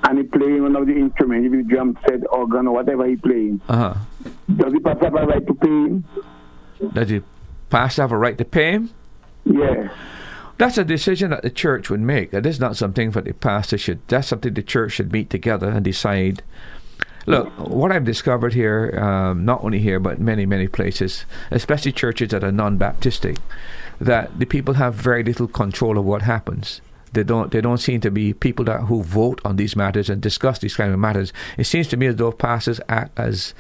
And he playing one of the instruments, if it's drum set, organ, or whatever he playing, uh-huh. Does the pastor have a right to pay him? Does the pastor have a right to pay him? Yeah. That's a decision that the church would make. That is not something that the pastor should. That's something the church should meet together and decide. Look, what I've discovered here, um, not only here but many many places, especially churches that are non-Baptistic, that the people have very little control of what happens. They don't. They don't seem to be people that who vote on these matters and discuss these kind of matters. It seems to me as though pastors act as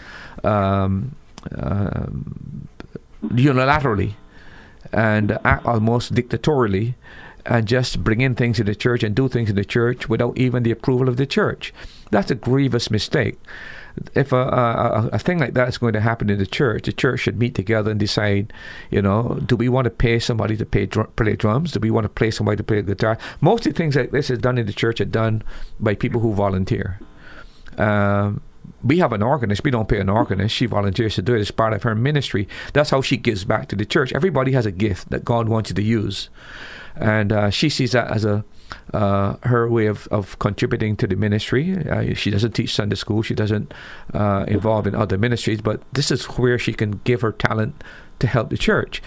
um, uh, unilaterally and act almost dictatorially and just bring in things in the church and do things in the church without even the approval of the church. That's a grievous mistake. If a, a, a thing like that is going to happen in the church, the church should meet together and decide, you know, do we want to pay somebody to pay play drums? Do we want to pay somebody to play guitar? Most of the things like this is done in the church are done by people who volunteer. Um, we have an organist. We don't pay an organist. She volunteers to do it as part of her ministry. That's how she gives back to the church. Everybody has a gift that God wants you to use, and uh, she sees that as a uh, her way of, of contributing to the ministry. Uh, she doesn't teach Sunday school. She doesn't uh, involve in other ministries. But this is where she can give her talent to help the church.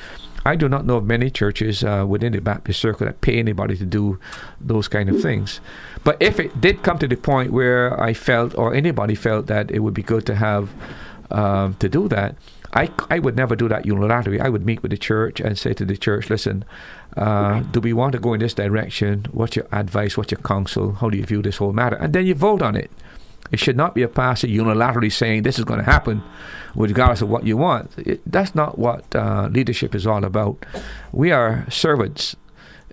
I do not know of many churches uh, within the Baptist circle that pay anybody to do those kind of things. But if it did come to the point where I felt, or anybody felt, that it would be good to have um, to do that, I, I would never do that unilaterally. I would meet with the church and say to the church, listen, uh, do we want to go in this direction? What's your advice? What's your counsel? How do you view this whole matter? And then you vote on it. It should not be a pastor unilaterally saying this is going to happen, regardless of what you want. It, that's not what uh, leadership is all about. We are servants,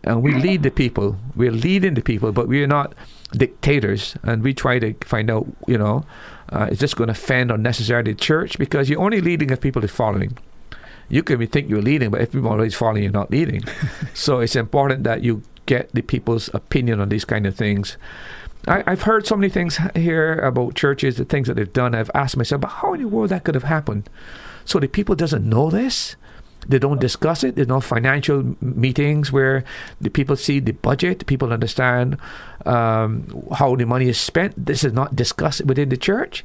and we lead the people. We're leading the people, but we are not dictators. And we try to find out, you know, uh, is this going to offend unnecessarily the church? Because you're only leading if people are following. You can think you're leading, but if people are always following, you're not leading. so it's important that you get the people's opinion on these kind of things. I, have heard so many things here about churches, the things that they've done. I've asked myself, but how in the world that could have happened? So the people doesn't know this. They don't discuss it. There's no financial meetings where the people see the budget. People understand um, how the money is spent. This is not discussed within the church,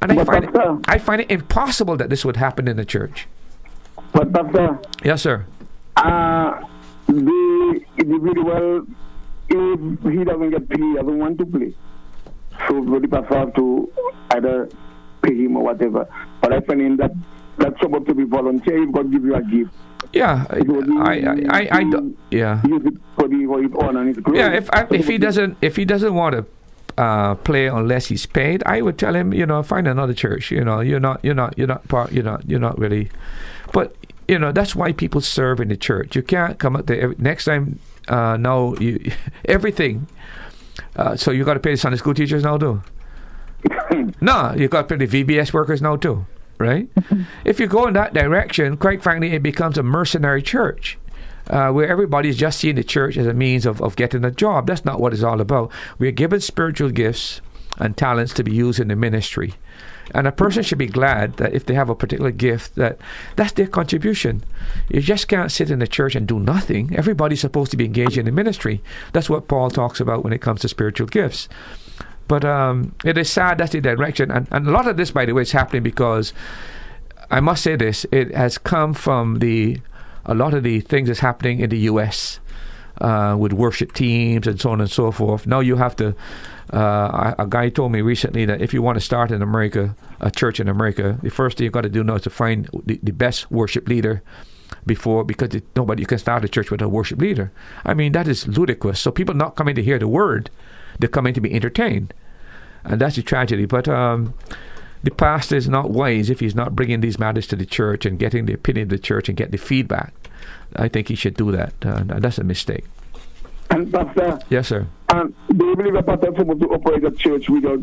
and I find it, I find it impossible that this would happen in the church. But doctor, yes, sir. Uh, the individual if he doesn't get paid, he doesn't want to play. So pastor have to either pay him or whatever. But I find in that that's supposed to be volunteer. If God give you a gift. Yeah, I, I, I, I, do, yeah. Use it for, the, for honor and glory. Yeah, if I, if he doesn't if he doesn't want to uh, play unless he's paid, I would tell him, you know, find another church. You know, you're not you're not you're not part you're not you're not really. But you know that's why people serve in the church. You can't come up there next time uh, now you everything. Uh, so you got to pay the Sunday school teachers now too. no, you got to pay the VBS workers now too, right? if you go in that direction, quite frankly, it becomes a mercenary church. Uh, where everybody's just seeing the church as a means of, of getting a job. That's not what it's all about. We're given spiritual gifts and talents to be used in the ministry. And a person should be glad that if they have a particular gift, that that's their contribution. You just can't sit in the church and do nothing. Everybody's supposed to be engaged in the ministry. That's what Paul talks about when it comes to spiritual gifts. But um, it is sad that's the direction. And, and a lot of this, by the way, is happening because I must say this: it has come from the a lot of the things that's happening in the U.S. Uh, with worship teams and so on and so forth. Now you have to uh, a guy told me recently that if you want to start in America, a church in America, the first thing you've got to do now is to find the, the best worship leader before because it, nobody can start a church with a worship leader. I mean that is ludicrous. So people not coming to hear the word, they're coming to be entertained, and that's a tragedy. But um, the pastor is not wise if he's not bringing these matters to the church and getting the opinion of the church and get the feedback. I think he should do that. Uh, that's a mistake. And Pastor, yes, sir. And do you believe a pastor is supposed to operate a church without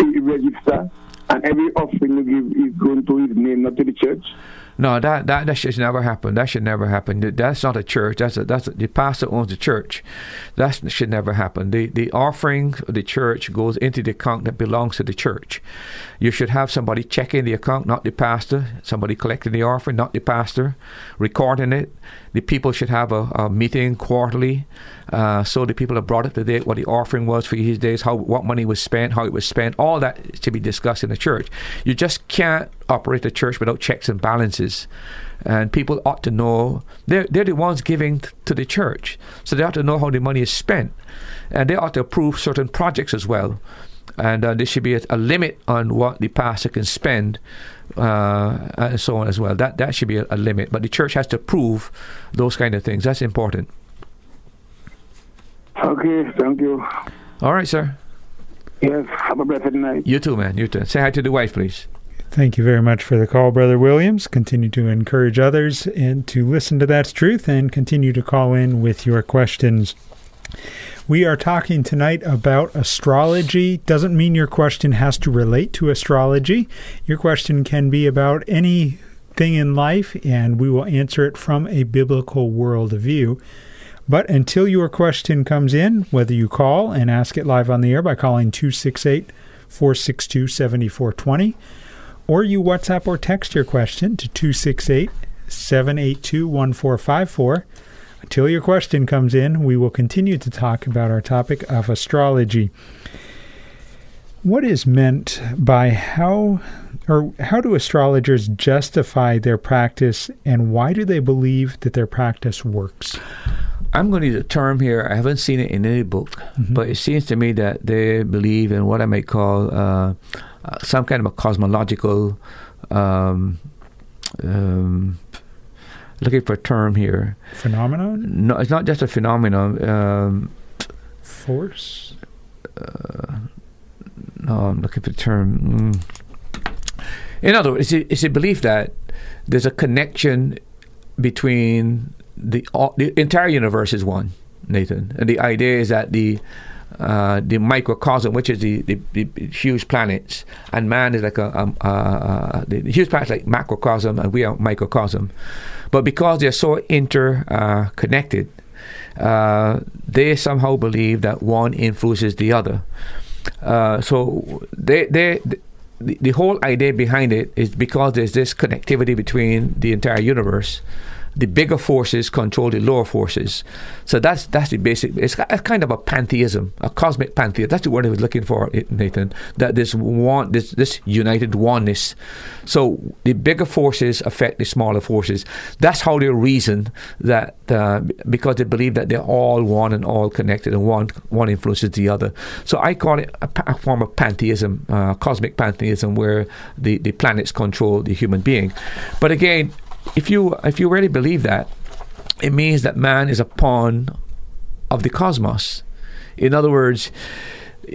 a register? And every offering you give is going to his name, not to the church? No, that, that that should never happen. That should never happen. That's not a church. That's a, that's a, the pastor owns the church. That should never happen. The the offering of the church goes into the account that belongs to the church. You should have somebody checking the account, not the pastor. Somebody collecting the offering, not the pastor. Recording it. The people should have a, a meeting quarterly, uh, so the people are brought up to date what the offering was for these days, how what money was spent, how it was spent. All that should be discussed in the church. You just can't operate a church without checks and balances. And people ought to know they're, they're the ones giving to the church. So they ought to know how the money is spent. And they ought to approve certain projects as well. And uh, there should be a, a, limit on what the pastor can spend uh, and so on as well. That, that should be a, a limit. But the church has to prove those kind of things. That's important. Okay, thank you. All right, sir. Yes, have a blessed night. You too, man. You too. Say hi to the wife, please. Thank you very much for the call, Brother Williams. Continue to encourage others and to listen to That's Truth and continue to call in with your questions. We are talking tonight about astrology. Doesn't mean your question has to relate to astrology. Your question can be about anything in life, and we will answer it from a biblical worldview. But until your question comes in, whether you call and ask it live on the air by calling 268 462 7420, or you WhatsApp or text your question to 268 782 1454. Until your question comes in, we will continue to talk about our topic of astrology. What is meant by how or how do astrologers justify their practice and why do they believe that their practice works? I'm going to use a term here. I haven't seen it in any book, mm-hmm. but it seems to me that they believe in what I might call uh, uh, some kind of a cosmological. Um, um, looking for a term here. Phenomenon? No, it's not just a phenomenon. Um, Force? Uh, no, I'm looking for a term. Mm. In other words, it's a, it's a belief that there's a connection between the, all, the entire universe is one, Nathan. And the idea is that the uh, the microcosm, which is the, the, the, huge planets, and man is like a, um, uh, uh, the huge planets like macrocosm, and we are microcosm. But because they're so interconnected, they somehow believe that one influences the other. So they, they, the, the whole idea behind it is because there's this connectivity between the entire universe the bigger forces control the lower forces. So that's that's the basic. It's a kind of a pantheism, a cosmic pantheism. That's the word I was looking for, Nathan. That this one, this this united oneness. So the bigger forces affect the smaller forces. That's how they reason that uh, because they believe that they're all one and all connected, and one one influences the other. So I call it a, a form of pantheism, uh, cosmic pantheism, where the the planets control the human being. But again, if you if you really believe that, it means that man is a pawn of the cosmos. In other words,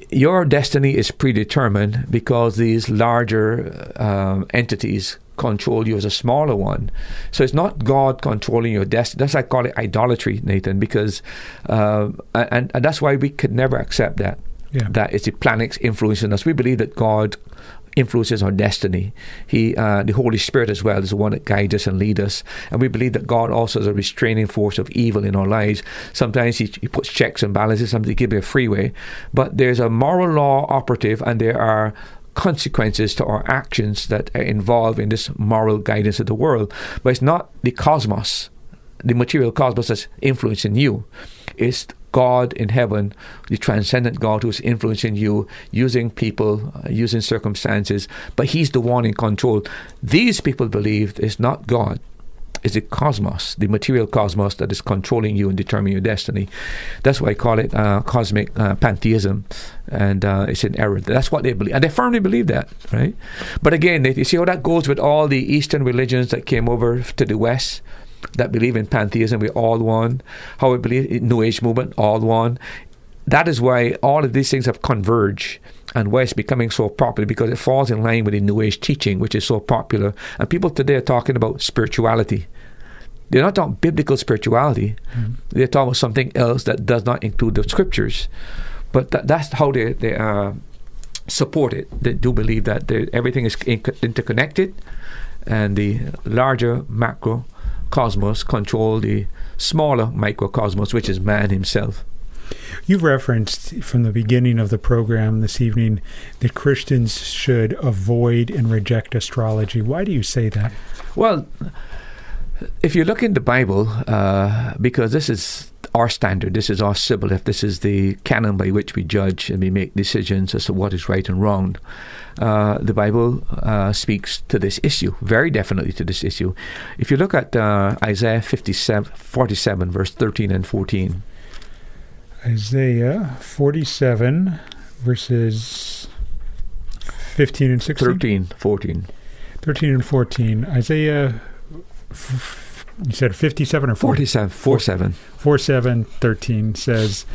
your destiny is predetermined because these larger um, entities control you as a smaller one. So it's not God controlling your destiny. That's why I call it idolatry, Nathan, because uh, and, and that's why we could never accept that. Yeah. That it's the planets influencing us. We believe that God influences our destiny. He, uh, the Holy Spirit as well, is the one that guides us and leads us. And we believe that God also is a restraining force of evil in our lives. Sometimes He, he puts checks and balances, sometimes He gives you a freeway. But there's a moral law operative, and there are consequences to our actions that are involved in this moral guidance of the world. But it's not the cosmos, the material cosmos that's influencing you. It's God in heaven, the transcendent God who's influencing you, using people, uh, using circumstances, but He's the one in control. These people believe it's not God. It's the cosmos, the material cosmos that is controlling you and determining your destiny. That's why I call it uh, cosmic uh, pantheism, and uh, it's an error. That's what they believe, and they firmly believe that, right? But again, you see how that goes with all the Eastern religions that came over to the West that believe in pantheism, we all one. How we believe in New Age movement, all one. That is why all of these things have converged and why it's becoming so popular because it falls in line with the New Age teaching, which is so popular. And people today are talking about spirituality. They're not talking biblical spirituality. Mm-hmm. They're talking about something else that does not include the scriptures. But th- that's how they, they uh, support it. They do believe that everything is in- interconnected and the larger macro cosmos control the smaller microcosmos, which is man himself. You've referenced from the beginning of the program this evening that Christians should avoid and reject astrology. Why do you say that? Well, if you look in the Bible, uh, because this is our standard, this is our Sibboleth, this is the canon by which we judge and we make decisions as to what is right and wrong uh, the Bible uh, speaks to this issue, very definitely to this issue. If you look at uh, Isaiah 57, 47, verse 13 and 14. Isaiah 47, verses 15 and 16? 13, 14. 13 and 14. Isaiah, you said 57 or 40? 47, 47. 47, 13 says,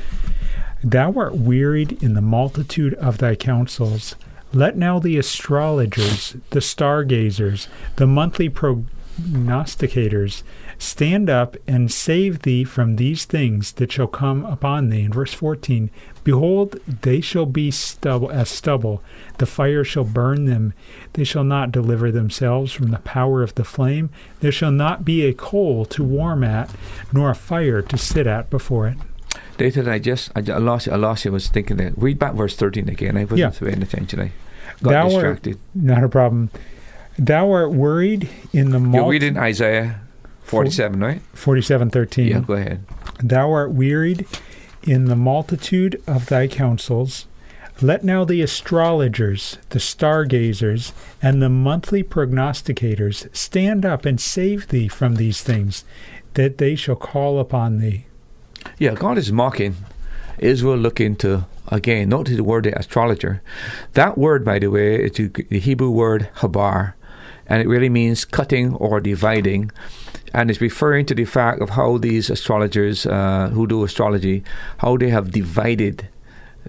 Thou art wearied in the multitude of thy counsels Let now the astrologers, the stargazers, the monthly prognosticators stand up and save thee from these things that shall come upon thee. In verse 14, Behold, they shall be stubble, as stubble. The fire shall burn them. They shall not deliver themselves from the power of the flame. There shall not be a coal to warm at, nor a fire to sit at before it. David, I just, I, lost I lost you. I was thinking that. Read back verse 13 again. I wasn't Yeah. paying attention. I got Thou art- distracted. Not a problem. Thou art worried in the You're multitude. reading Isaiah 47, right? 47:13. Yeah, go ahead. Thou art wearied in the multitude of thy counsels. Let now the astrologers, the stargazers, and the monthly prognosticators stand up and save thee from these things, that they shall call upon thee. Yeah, God is mocking Israel looking to, again, notice the word the astrologer. That word, by the way, is the Hebrew word habar, and it really means cutting or dividing. And it's referring to the fact of how these astrologers uh, who do astrology, how they have divided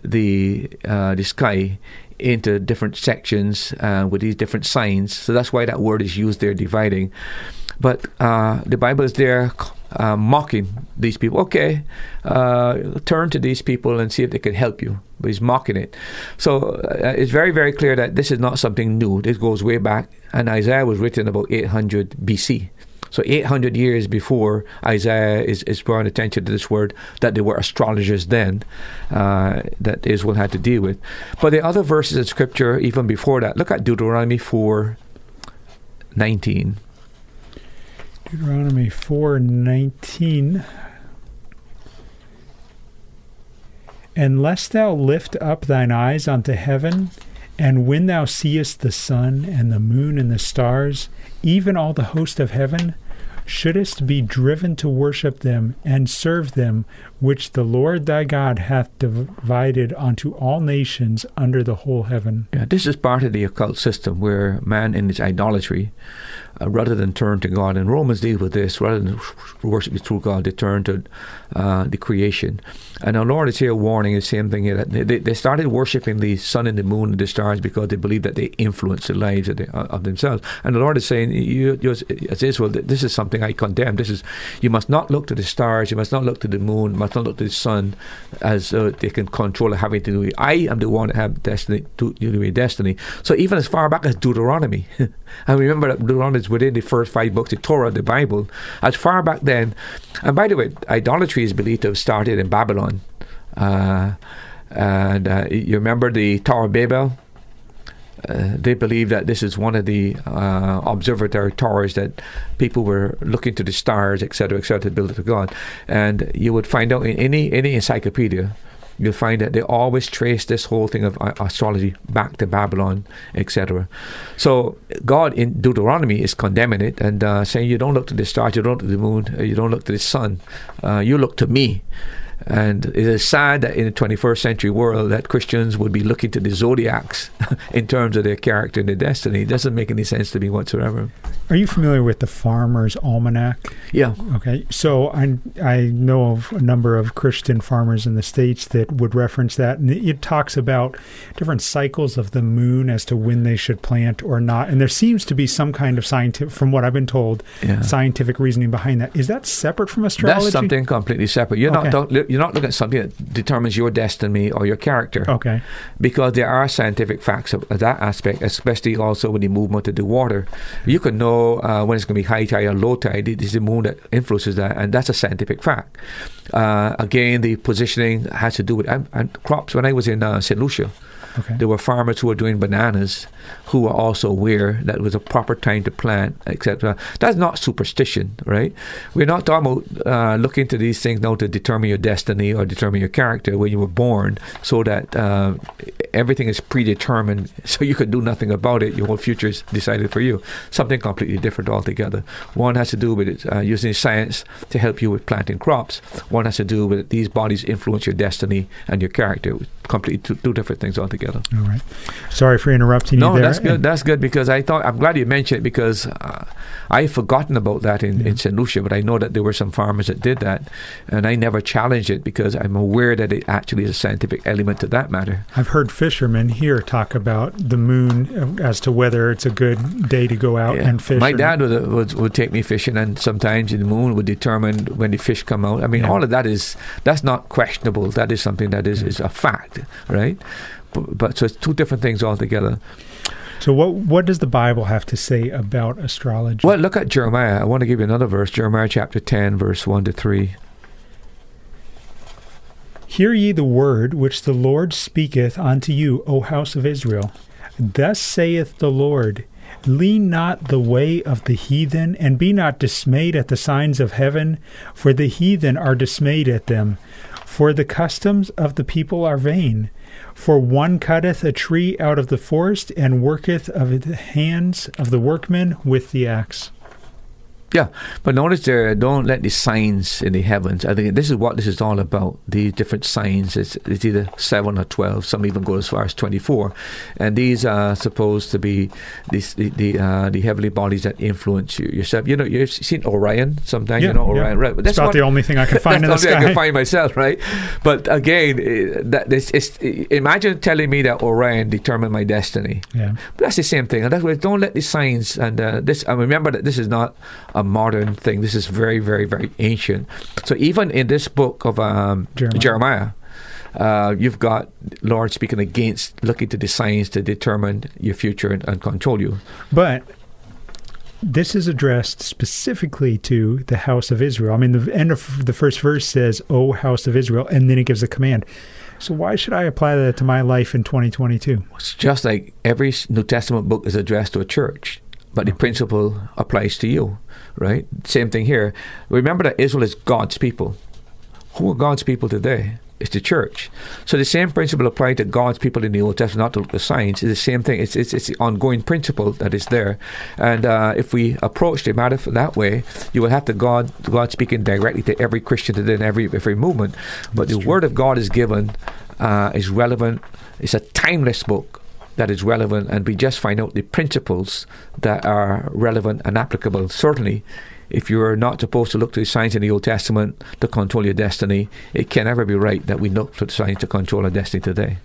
the uh, the sky into different sections uh, with these different signs. So that's why that word is used there, dividing. But uh, the Bible is there uh, mocking these people. Okay, uh, turn to these people and see if they can help you. But he's mocking it. So it's very, very clear that this is not something new. This goes way back, and Isaiah was written about 800 BC. So 800 years before Isaiah is, is drawing attention to this word that there were astrologers then uh, that Israel had to deal with. But the other verses in Scripture, even before that, look at Deuteronomy 4 19. Deuteronomy 4:19 Unless thou lift up thine eyes unto heaven, and when thou seest the sun and the moon and the stars, even all the host of heaven, shouldest be driven to worship them and serve them, which the Lord thy God hath divided unto all nations under the whole heaven. Yeah, this is part of the occult system where man in his idolatry, uh, rather than turn to God, and Romans deal with this, rather than worship the true God, they turn to uh, the creation. And our Lord is here warning the same thing here they, they started worshiping the sun and the moon and the stars because they believed that they influenced the lives of, the, of themselves. And the Lord is saying, you, you as Israel, this is something I condemn. This is you must not look to the stars, you must not look to the moon, you must not look to the sun as uh, they can control having to do. it. I am the one that have destiny to do know, destiny. So even as far back as Deuteronomy, and remember that Deuteronomy is within the first five books, the Torah, the Bible. As far back then, and by the way, idolatry is believed to have started in Babylon. Uh, and uh, you remember the Tower of Babel? Uh, they believe that this is one of the uh, observatory towers that people were looking to the stars, etc., etc., to build it to God. And you would find out in any any encyclopedia, you'll find that they always trace this whole thing of uh, astrology back to Babylon, etc. So God in Deuteronomy is condemning it and uh, saying, "You don't look to the stars, you don't look to the moon, uh, you don't look to the sun, you look to me." And it is sad that in the 21st century world that Christians would be looking to the zodiacs in terms of their character and their destiny. It doesn't make any sense to me whatsoever. Are you familiar with the Farmer's Almanac? Yeah. Okay, so I I know of a number of Christian farmers in the states that would reference that, and it talks about different cycles of the moon as to when they should plant or not. And there seems to be some kind of scientific, from what I've been told, Yeah. scientific reasoning behind that. Is that separate from astrology? That's something completely separate. You're Okay. not don't- you're not looking at something that determines your destiny or your character. Okay. because there are scientific facts of of that aspect, especially also with the movement of the water. You can know uh, when it's going to be high tide or low tide. It is the moon that influences that, and that's a scientific fact. Uh, again, the positioning has to do with and, and crops. When I was in uh, St. Lucia, Okay. there were farmers who were doing bananas who are also aware that it was a proper time to plant, etc. That's not superstition, right? We're not talking about uh, looking to these things now to determine your destiny or determine your character when you were born, so that uh, everything is predetermined, so you can do nothing about it. Your whole future is decided for you. Something completely different altogether. One has to do with it, uh, using science to help you with planting crops. One has to do with these bodies influence your destiny and your character. Completely two, two different things altogether. All right. Sorry for interrupting No, that's good. That's good because I thought I'm glad you mentioned it because uh, I forgotten about that in, in St. Lucia, but I know that there were some farmers that did that, and I never challenged it because I'm aware that it actually is a scientific element to that matter. I've heard fishermen here talk about the moon uh, as to whether it's a good day to go out Yeah. and fish. My dad would, would would take me fishing, and sometimes the moon would determine when the fish come out. I mean, Yeah. all of that is that's not questionable. That is something that is, is a fact, right? But, so it's two different things altogether. So what what does the Bible have to say about astrology? Well, look at Jeremiah. I want to give you another verse, Jeremiah chapter ten, verse one to three. Hear ye the word which the Lord speaketh unto you, O house of Israel. Thus saith the Lord Lean not the way of the heathen, and be not dismayed at the signs of heaven, for the heathen are dismayed at them. For the customs of the people are vain. For one cutteth a tree out of the forest, and worketh of the hands of the workmen with the axe. Yeah, but notice there, don't let the signs in the heavens. I think this is what this is all about. The different signs. It's, it's either seven or twelve. Some even go as far as twenty-four, and these are supposed to be these, the the, uh, the heavenly bodies that influence you yourself. You know, you've seen Orion. Sometimes you know Orion, right? That's It's about the only thing I can find in the something I can find myself, right? But again, eh, that this is imagine telling me that Orion determined my destiny. yeah. But that's the same thing. And that's why don't let the signs and uh, this. And remember that this is not a modern thing. This is very, very, very ancient. So even in this book of um, Jeremiah. Jeremiah, uh, you've got Lord speaking against looking to the signs to determine your future and, and control you. But this is addressed specifically to the house of Israel. I mean, the end of the first verse says, O house of Israel, and then it gives a command. So why should I apply that to my life in 2022? It's just like every New Testament book is addressed to a church, but the principle applies to you, right? Same thing here. Remember that Israel is God's people. Who are God's people today? It's the church. So the same principle applied to God's people in the Old Testament, not to the signs. It's the same thing. It's it's, it's the ongoing principle that is there. And uh, if we approach the matter that way, you will have to God God speaking directly to every Christian today in every every movement. But the Word of God is given uh, is relevant. It's a timeless book that is relevant, and we just find out the principles that are relevant and applicable. Certainly, if you are not supposed to look to the signs in the Old Testament to control your destiny, it can never be right that we look to the signs to control our destiny today.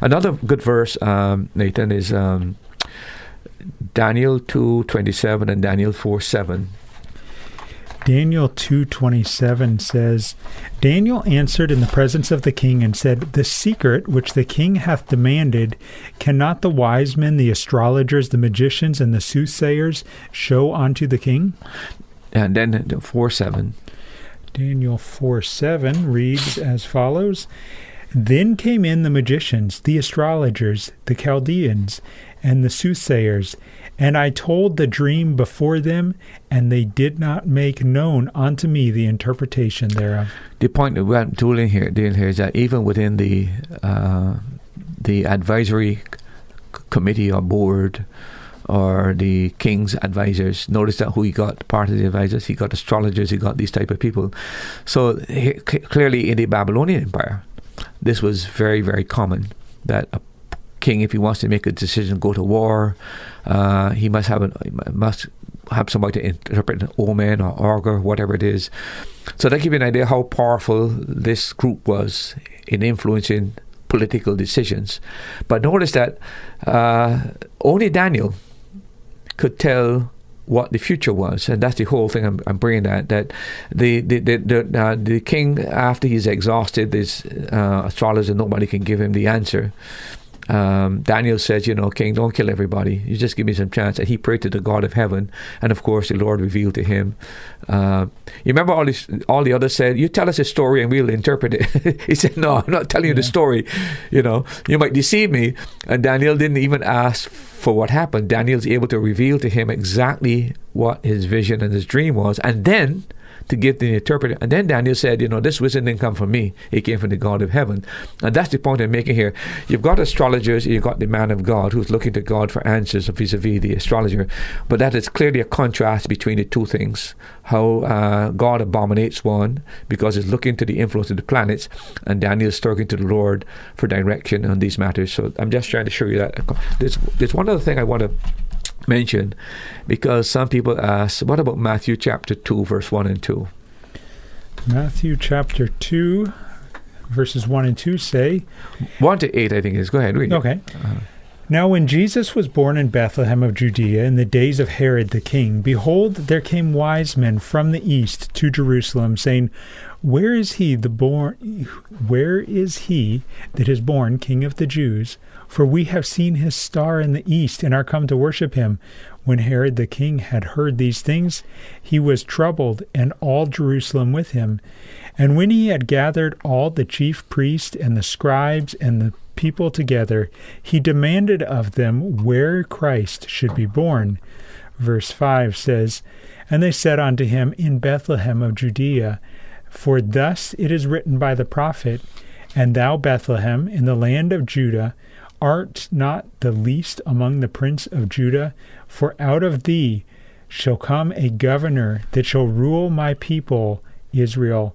Another good verse, um, Nathan, is um, Daniel two twenty seven and Daniel four seven. Daniel 2:27 says, Daniel answered in the presence of the king and said, The secret which the king hath demanded, cannot the wise men, the astrologers, the magicians, and the soothsayers show unto the king? And then the four seven. Daniel 4 7 reads as follows Then came in the magicians, the astrologers, the Chaldeans, and the soothsayers, and I told the dream before them, and they did not make known unto me the interpretation thereof. The point that we're dealing here, doing here is that even within the uh, the advisory committee or board or the king's advisors, notice that who he got part of the advisors, he got astrologers, he got these type of people. So he, c- clearly in the Babylonian Empire, this was very very common that a king, if he wants to make a decision, go to war, uh, he must have an, must have somebody to interpret an omen or augur, whatever it is. So that gives you an idea how powerful this group was in influencing political decisions. But notice that uh, only Daniel could tell what the future was, and that's the whole thing I'm, I'm bringing that that the the the the, uh, the king after he's exhausted his uh, astrologer, nobody can give him the answer. Um, Daniel says, you know, King, don't kill everybody. You just give me some chance. And he prayed to the God of heaven, and of course, the Lord revealed to him. Uh, you remember all this, all the others said, "You tell us a story, and we'll interpret it." he said, "No, I'm not telling you the story. You know, you might deceive me." And Daniel didn't even ask for what happened. Daniel's able to reveal to him exactly what his vision and his dream was, and then to give the interpreter. And then Daniel said, you know, this wisdom didn't come from me; it came from the God of heaven. And that's the point I'm making here. You've got astrologers, you've got the man of God who's looking to God for answers vis-a-vis the astrologer, but that is clearly a contrast between the two things. How uh, God abominates one because he's looking to the influence of the planets, and Daniel is talking to the Lord for direction on these matters. So I'm just trying to show you that. There's, there's one other thing I want to mention because some people ask, what about Matthew chapter 2, verse 1 and 2? Matthew chapter 2, verses 1 and 2 say 1 to 8, I think it is. Go ahead, read. Okay. Uh-huh. Now, when Jesus was born in Bethlehem of Judea in the days of Herod the king, behold, there came wise men from the east to Jerusalem, saying, Where is he the born? Where is he that is born King of the Jews? For we have seen his star in the east, and are come to worship him. When Herod the king had heard these things, he was troubled, and all Jerusalem with him. And when he had gathered all the chief priests and the scribes and the people together, he demanded of them where Christ should be born. Verse 5 says, And they said unto him, In Bethlehem of Judea. For thus it is written by the prophet, And thou, Bethlehem, in the land of Judah, art not the least among the prince of Judah, for out of thee shall come a governor that shall rule my people Israel.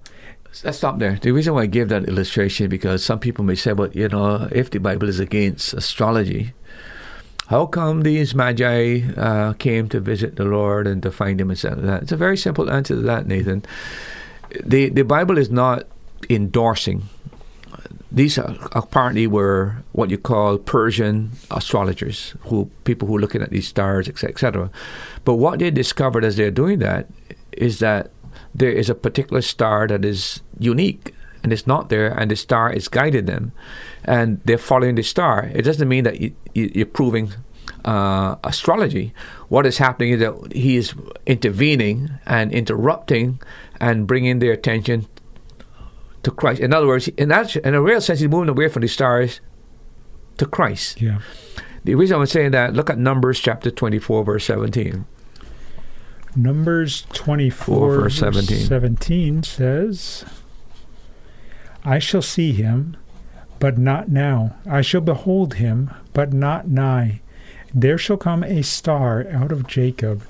Let's stop there. The reason why I give that illustration because some people may say, "But you know, if the Bible is against astrology, how come these magi uh, came to visit the Lord and to find Him and said that?" It's a very simple answer to that, Nathan. The the Bible is not endorsing. These are, apparently were what you call Persian astrologers, who people who are looking at these stars, etc., etc. But what they discovered as they're doing that is that there is a particular star that is unique and it's not there, and the star is guiding them, and they're following the star. It doesn't mean that you, you're proving uh, astrology. What is happening is that he is intervening and interrupting and bringing their attention to Christ. In other words, in that, in a real sense, he's moving away from the stars to Christ. Yeah. The reason I'm saying that, look at Numbers chapter 24, verse 17. Numbers 24, verse verse 17. 17 says, I shall see him, but not now. I shall behold him, but not nigh. There shall come a star out of Jacob,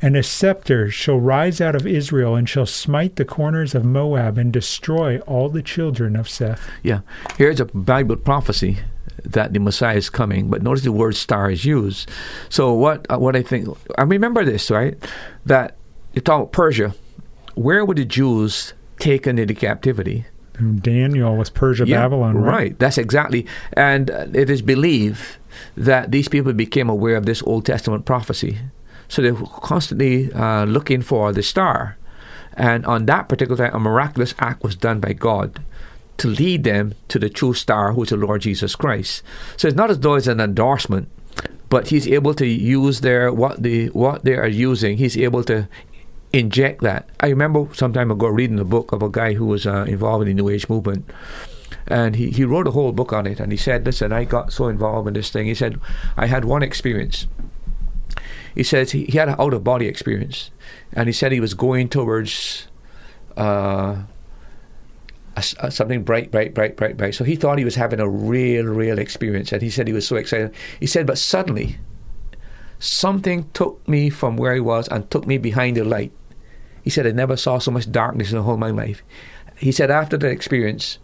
and a scepter shall rise out of Israel, and shall smite the corners of Moab, and destroy all the children of Seth. Yeah, here's a Bible prophecy that the Messiah is coming, but notice the word star is used. So what uh, what I think I remember this right that you talk about Persia, where were the Jews taken into captivity? Daniel was Persia, Yeah, Babylon, right? right? That's exactly, and uh, it is believed that these people became aware of this Old Testament prophecy, so they were constantly uh, looking for the star, and on that particular time, a miraculous act was done by God to lead them to the true star, who is the Lord Jesus Christ. So it's not as though it's an endorsement, but He's able to use their what the what they are using. He's able to inject that. I remember some time ago reading a book of a guy who was uh, involved in the New Age movement. And he, he wrote a whole book on it. And he said, Listen, I got so involved in this thing. He said, I had one experience. He says he, he had an out of body experience. And he said he was going towards uh, a a- something bright, bright, bright, bright, bright. So he thought he was having a real, real experience. And he said he was so excited. He said, But suddenly, something took me from where I was and took me behind the light. He said, I never saw so much darkness in the whole of my life. He said, after that experience,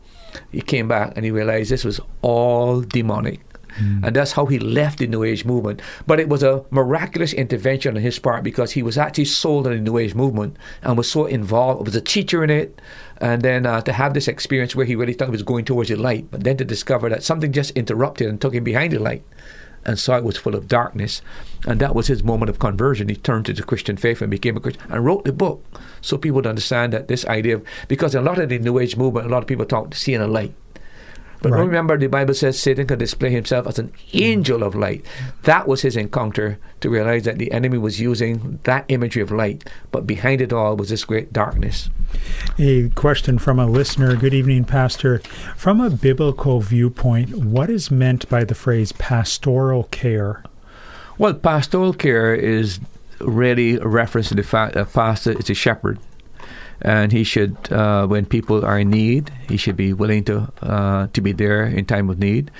he came back and he realized this was all demonic. And that's how he left the New Age movement. But it was a miraculous intervention on his part because he was actually sold in the New Age movement and was so involved, was a teacher in it. And then uh, to have this experience where he really thought he was going towards the light, but then to discover that something just interrupted and took him behind the light and saw it was full of darkness. And that was his moment of conversion. He turned to the Christian faith and became a Christian and wrote the book so people would understand that this idea of, because a lot of the New Age movement, a lot of people talk seeing a light. But Right. remember, the Bible says Satan can display himself as an angel of light. That was his encounter to realize that the enemy was using that imagery of light, but behind it all was this great darkness. A question from a listener. Good evening, Pastor. From a biblical viewpoint, what is meant by the phrase pastoral care? Well, pastoral care is really a reference to the fact that a pastor is a shepherd. And he should, uh, when people are in need, he should be willing to uh, to be there in time of need.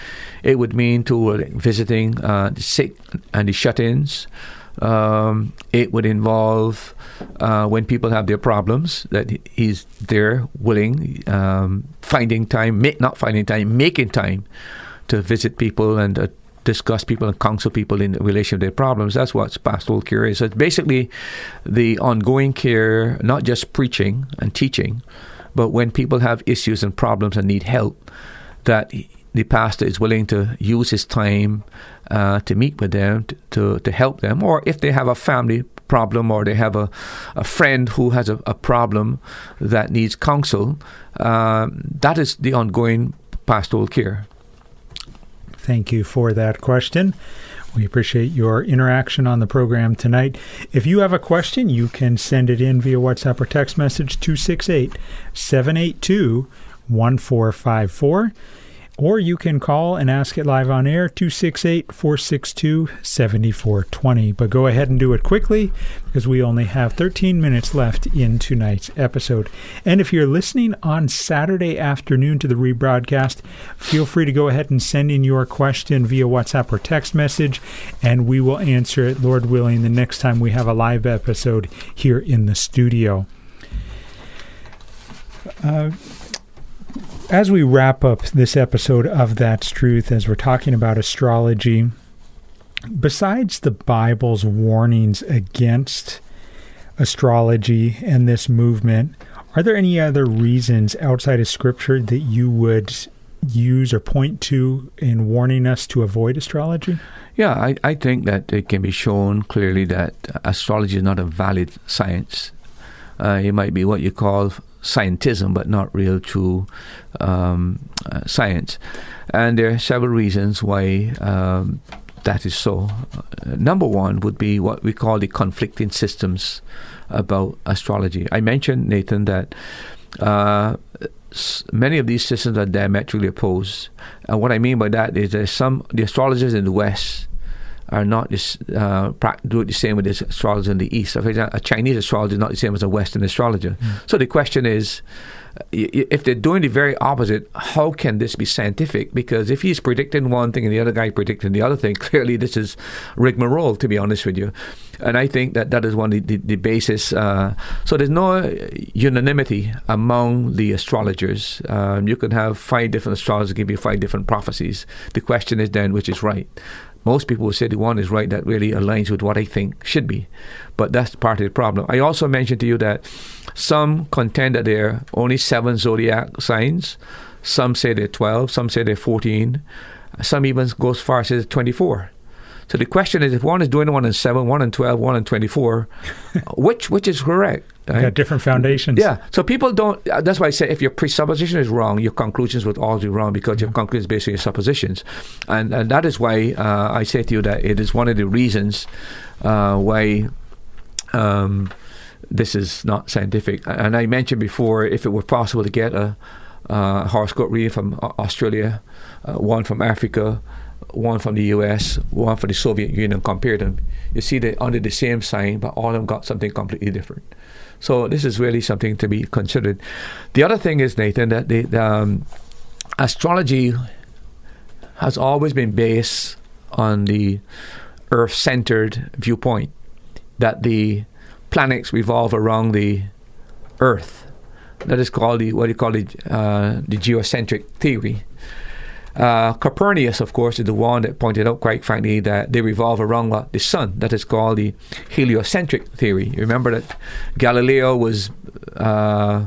It would mean to uh, visiting uh, the sick and the shut-ins. Um, it would involve uh, when people have their problems that he's there, willing, um, finding time, not finding time, making time to visit people and uh, discuss people and counsel people in relation to their problems. That's what pastoral care is. It's basically the ongoing care, not just preaching and teaching, but when people have issues and problems and need help, that the pastor is willing to use his time uh, to meet with them, to, to, to, help them, or if they have a family problem or they have a, a friend who has a, a problem that needs counsel, um, that is the ongoing pastoral care. Thank you for that question. We appreciate your interaction on the program tonight. If you have a question, you can send it in via WhatsApp or text message 268 782 1454. Or you can call and ask it live on air, 268 462 7420. But go ahead and do it quickly because we only have 13 minutes left in tonight's episode. And if you're listening on Saturday afternoon to the rebroadcast, feel free to go ahead and send in your question via WhatsApp or text message, and we will answer it, Lord willing, the next time we have a live episode here in the studio. Uh, as we wrap up this episode of That's Truth, as we're talking about astrology, besides the Bible's warnings against astrology and this movement, are there any other reasons outside of Scripture that you would use or point to in warning us to avoid astrology? Yeah, I, I think that it can be shown clearly that astrology is not a valid science. Uh, it might be what you call scientism, but not real true um, uh, science. And there are several reasons why um, that is so. Uh, number one would be what we call the conflicting systems about astrology. I mentioned, Nathan, that uh, many of these systems are diametrically opposed. And what I mean by that is that some the astrologers in the West are not just uh, do it the same with the astrologers in the East. So for example, a Chinese astrologer is not the same as a Western astrologer. Mm. So the question is, if they're doing the very opposite, how can this be scientific? Because if he's predicting one thing and the other guy predicting the other thing, clearly this is rigmarole, to be honest with you. And I think that that is one of the, the, the basis. Uh, so there's no unanimity among the astrologers. Um, you can have five different astrologers give you five different prophecies. The question is then which is right most people will say the one is right that really aligns with what I think should be. But that's part of the problem. I also mentioned to you that some contend that there are only seven zodiac signs. Some say they're 12, some say they're 14. Some even go as far as 24. So the question is, if one is doing one in seven, one in twelve, one in twenty-four, which which is correct? Right? Got different foundations. Yeah. So people don't. Uh, that's why I say if your presupposition is wrong, your conclusions would all be wrong because mm-hmm. your conclusions based on your suppositions, and and that is why uh, I say to you that it is one of the reasons uh, why. Um, this is not scientific. And I mentioned before, if it were possible to get a, a horoscope reading from Australia, uh, one from Africa, one from the US, one from the Soviet Union, compare them, you see they're under the same sign, but all of them got something completely different. So this is really something to be considered. The other thing is, Nathan, that the, the um, astrology has always been based on the Earth-centered viewpoint, that the planets revolve around the Earth. That is called the what you call the uh, the geocentric theory. Uh, Copernicus, of course, is the one that pointed out, quite frankly, that they revolve around the sun. That is called the heliocentric theory. You remember that Galileo was uh,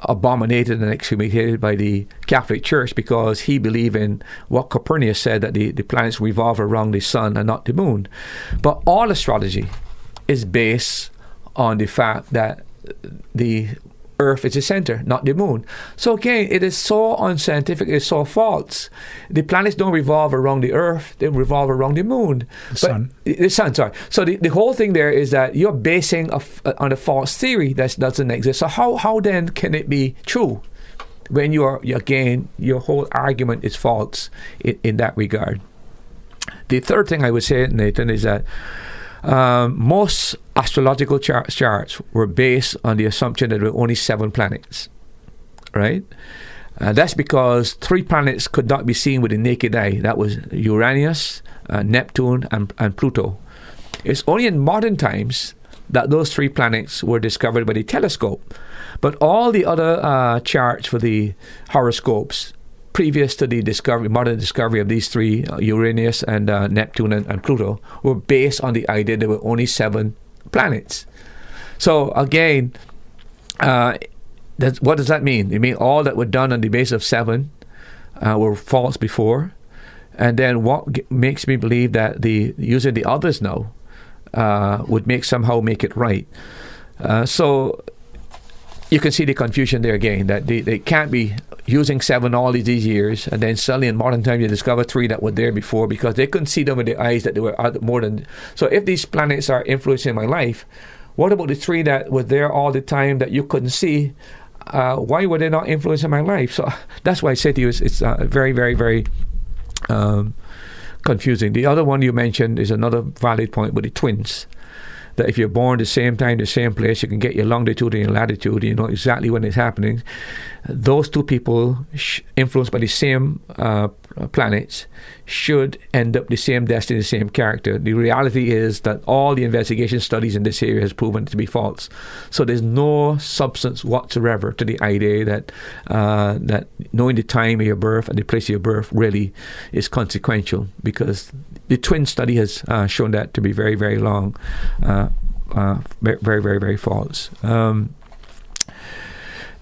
abominated and excommunicated by the Catholic Church because he believed in what Copernicus said that the, the planets revolve around the sun and not the moon. But all astrology is based on the fact that the Earth is the center, not the moon. So again, it is so unscientific, it's so false. The planets don't revolve around the Earth, they revolve around the moon. The but, sun. The sun, sorry. So the, the whole thing there is that you're basing a, on a false theory that doesn't exist. So how, how then can it be true? When you are, again, your whole argument is false in, in that regard. The third thing I would say, Nathan, is that Um, most astrological char- charts were based on the assumption that there were only seven planets, right? Uh, that's because three planets could not be seen with the naked eye. That was Uranus, uh, Neptune, and, and Pluto. It's only in modern times that those three planets were discovered by the telescope. But all the other uh, charts for the horoscopes previous to the discovery, modern discovery of these three, uh, Uranus and uh, Neptune and, and, Pluto, were based on the idea there were only seven planets. So again, uh, what does that mean? It means all that were done on the basis of seven uh, were false before, and then what g- makes me believe that the using the others now uh, would make somehow make it right. Uh, so you can see the confusion there again that they, they can't be using seven all these years and then suddenly in modern times you discover three that were there before because they couldn't see them with their eyes that they were more than so if these planets are influencing my life what about the three that were there all the time that you couldn't see uh, why were they not influencing my life so that's why i say to you it's, it's uh, very very very um, confusing the other one you mentioned is another valid point with the twins that if you're born the same time, the same place, you can get your longitude and your latitude. You know exactly when it's happening. Those two people, sh- influenced by the same uh, planets, should end up the same destiny, the same character. The reality is that all the investigation studies in this area has proven to be false. So there's no substance whatsoever to the idea that uh, that knowing the time of your birth and the place of your birth really is consequential because the twin study has uh, shown that to be very, very long, uh, uh, very, very, very false. Um,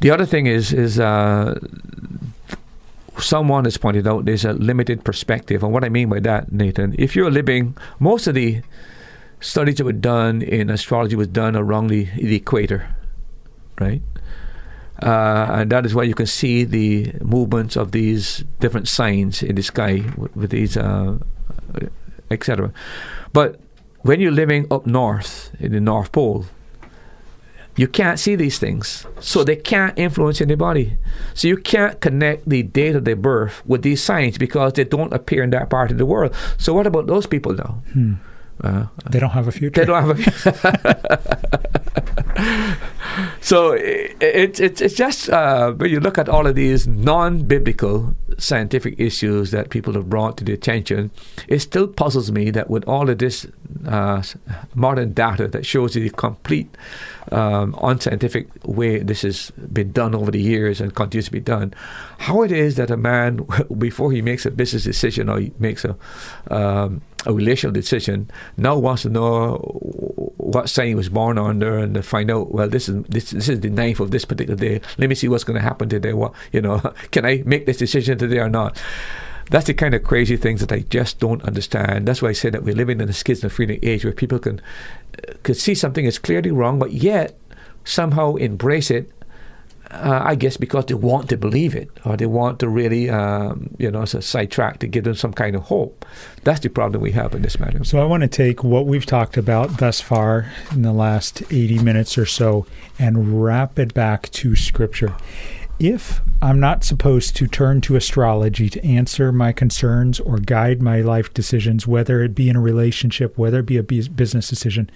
the other thing is is uh, someone has pointed out there's a limited perspective, and what I mean by that, Nathan, if you're living, most of the studies that were done in astrology was done around the, the equator, right? Uh, and that is why you can see the movements of these different signs in the sky with, with these uh, etc. But when you're living up north in the North Pole, you can't see these things. So they can't influence anybody. So you can't connect the date of their birth with these signs because they don't appear in that part of the world. So what about those people now? Hmm. Uh, they don't have a future. They don't have a so it, it, it, it's just uh, when you look at all of these non-biblical scientific issues that people have brought to the attention, it still puzzles me that with all of this uh, modern data that shows the complete um, unscientific way this has been done over the years and continues to be done, how it is that a man, before he makes a business decision or he makes a um, a relational decision, now wants to know what sign he was born under and to find out. Well, this is this this is the ninth of this particular day. Let me see what's going to happen today. What you know, can I make this decision today or not? That's the kind of crazy things that I just don't understand. That's why I say that we're living in a schizophrenic age where people can uh, could see something is clearly wrong, but yet somehow embrace it uh, I guess because they want to believe it or they want to really, um, you know, a sidetrack to give them some kind of hope. That's the problem we have in this matter. So I want to take what we've talked about thus far in the last 80 minutes or so and wrap it back to Scripture. If I'm not supposed to turn to astrology to answer my concerns or guide my life decisions, whether it be in a relationship, whether it be a business decision,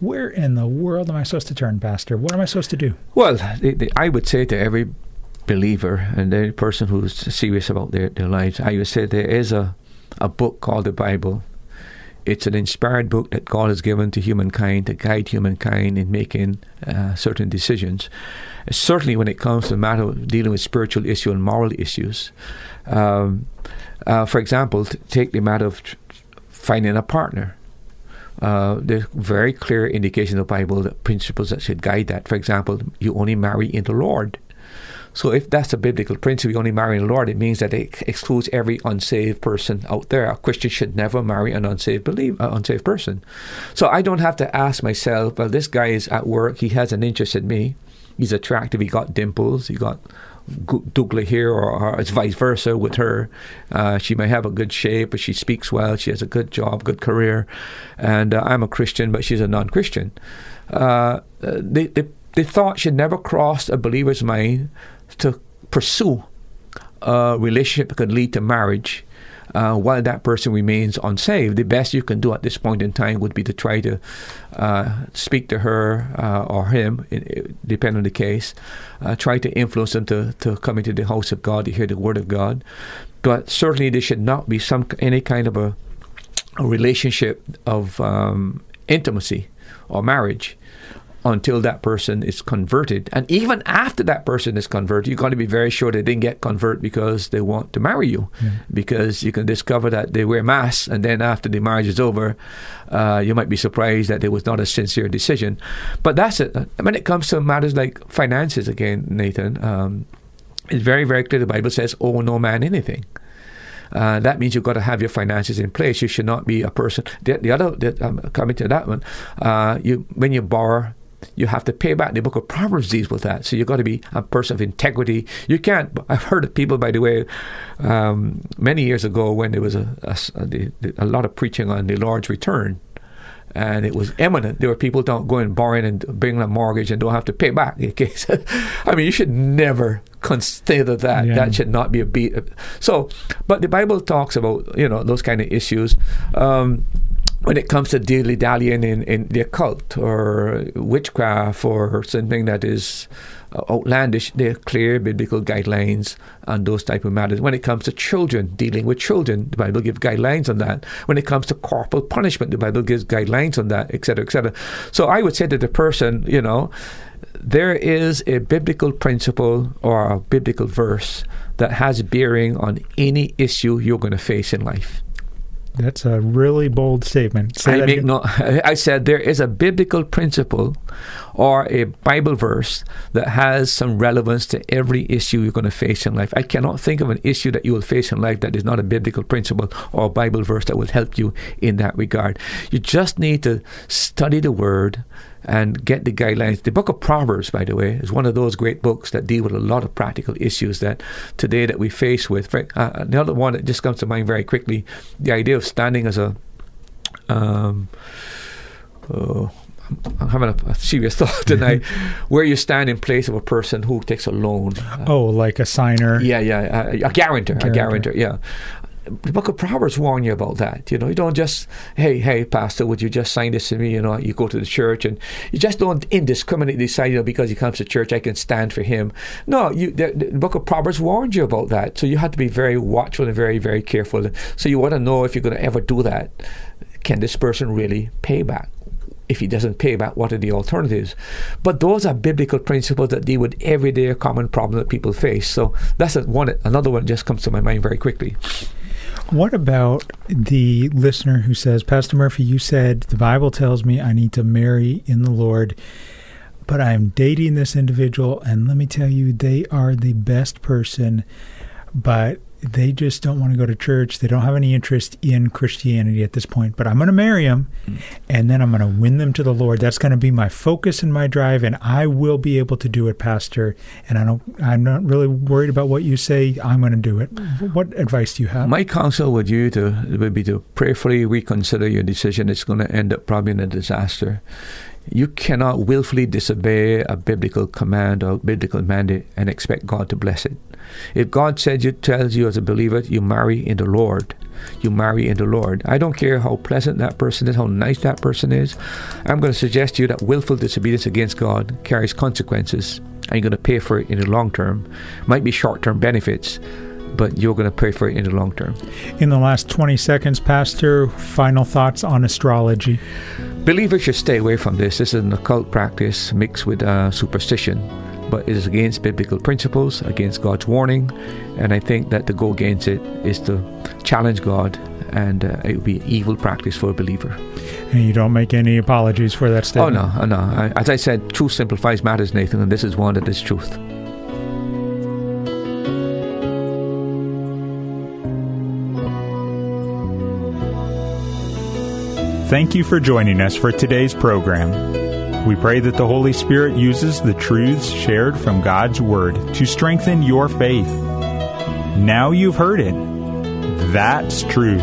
where in the world am I supposed to turn, Pastor? What am I supposed to do? Well, I would say to every believer and every person who's serious about their, their lives, I would say there is a, a book called the Bible. It's an inspired book that God has given to humankind to guide humankind in making uh, certain decisions. Certainly, when it comes to the matter of dealing with spiritual issues and moral issues. Um, uh, for example, take the matter of finding a partner uh, there's very clear indication in the Bible that principles that should guide that. For example, you only marry in the Lord. So if that's a biblical principle, you only marry in the Lord, it means that it excludes every unsaved person out there. A Christian should never marry an unsaved believer, uh, unsaved person. So I don't have to ask myself, well, this guy is at work, he has an interest in me, he's attractive, he got dimples, he got Douglas here, or, or, it's vice versa with her. Uh, she may have a good shape, but she speaks well. She has a good job, good career, and uh, I'm a Christian, but she's a non-Christian. Uh, the, the the thought should never cross a believer's mind to pursue a relationship that could lead to marriage uh, while that person remains unsaved. The best you can do at this point in time would be to try to uh, speak to her uh, or him, depending on the case. Uh, try to influence them to, to come into the house of God to hear the word of God. But certainly, there should not be some any kind of a, a relationship of um, intimacy or marriage until that person is converted. And even after that person is converted, you've got to be very sure they didn't get converted because they want to marry you. Yeah. Because you can discover that they wear masks, and then after the marriage is over, uh, you might be surprised that it was not a sincere decision. But that's it. When it comes to matters like finances, again, Nathan, um, it's very, very clear. The Bible says, "Owe no man anything." Uh, that means you've got to have your finances in place. You should not be a person. The, the other, the, um, coming to that one, uh, you when you borrow you have to pay back. The book of Proverbs deals with that. So you've got to be a person of integrity. You can't. I've heard of people, by the way, um, many years ago when there was a, a, a, a lot of preaching on the Lord's return and it was imminent. There were people don't go and borrow and bring a mortgage and don't have to pay back. Okay. I mean, you should never consider that. Yeah. That should not be a beat. So, but the Bible talks about you know those kind of issues. Um, when it comes to dilly dallying in, in the occult or witchcraft or something that is uh, outlandish, there are clear biblical guidelines on those type of matters. When it comes to children, dealing with children, the Bible gives guidelines on that. When it comes to corporal punishment, the Bible gives guidelines on that, etc., etc. So I would say to the person, you know, there is a biblical principle or a biblical verse that has bearing on any issue you're going to face in life. That's a really bold statement. Say I, make no, I said there is a biblical principle or a Bible verse that has some relevance to every issue you're going to face in life. I cannot think of an issue that you will face in life that is not a biblical principle or a Bible verse that will help you in that regard. You just need to study the Word, and get the guidelines. The book of Proverbs, by the way, is one of those great books that deal with a lot of practical issues that today that we face with. Uh, the other one that just comes to mind very quickly, the idea of standing as a um, oh, I'm having a, a serious thought tonight. where you stand in place of a person who takes a loan. Uh, oh, like a signer. Yeah, yeah, uh, a guarantor, guarantor. a guarantor. Yeah, the book of Proverbs warn you about that. You know, you don't just, hey, hey, pastor, would you just sign this to me? You know, you go to the church and you just don't indiscriminately decide, you know, because he comes to church, I can stand for him. No, you, the, the book of Proverbs warns you about that. So you have to be very watchful and very, very careful. So you want to know if you're going to ever do that. Can this person really pay back? if he doesn't pay back, what are the alternatives? But those are biblical principles that deal with everyday common problems that people face. So that's one. Another one just comes to my mind very quickly. What about the listener who says, Pastor Murphy, you said the Bible tells me I need to marry in the Lord, but I'm dating this individual, and let me tell you, they are the best person, but they just don't want to go to church. They don't have any interest in Christianity at this point, but I'm going to marry them hmm. and then I'm going to win them to the Lord. That's going to be my focus and my drive and I will be able to do it, pastor. And I don't I'm not really worried about what you say. I'm going to do it. Hmm. What advice do you have? My counsel with you to would be to prayerfully reconsider your decision. It's going to end up probably in a disaster. You cannot willfully disobey a biblical command or biblical mandate and expect God to bless it. If God said you tells you as a believer, you marry in the Lord. You marry in the Lord. I don't care how pleasant that person is, how nice that person is. I'm going to suggest to you that willful disobedience against God carries consequences, and you're going to pay for it in the long term. Might be short term benefits, but you're going to pay for it in the long term. In the last 20 seconds, Pastor, final thoughts on astrology. Believers should stay away from this. This is an occult practice mixed with uh, superstition but it is against biblical principles, against God's warning, and I think that to go against it is to challenge God, and uh, it would be an evil practice for a believer. And you don't make any apologies for that statement. Oh no, oh, no. I, as I said, truth simplifies matters, Nathan, and this is one that is truth. Thank you for joining us for today's program. We pray that the Holy Spirit uses the truths shared from God's Word to strengthen your faith. Now you've heard it. That's truth.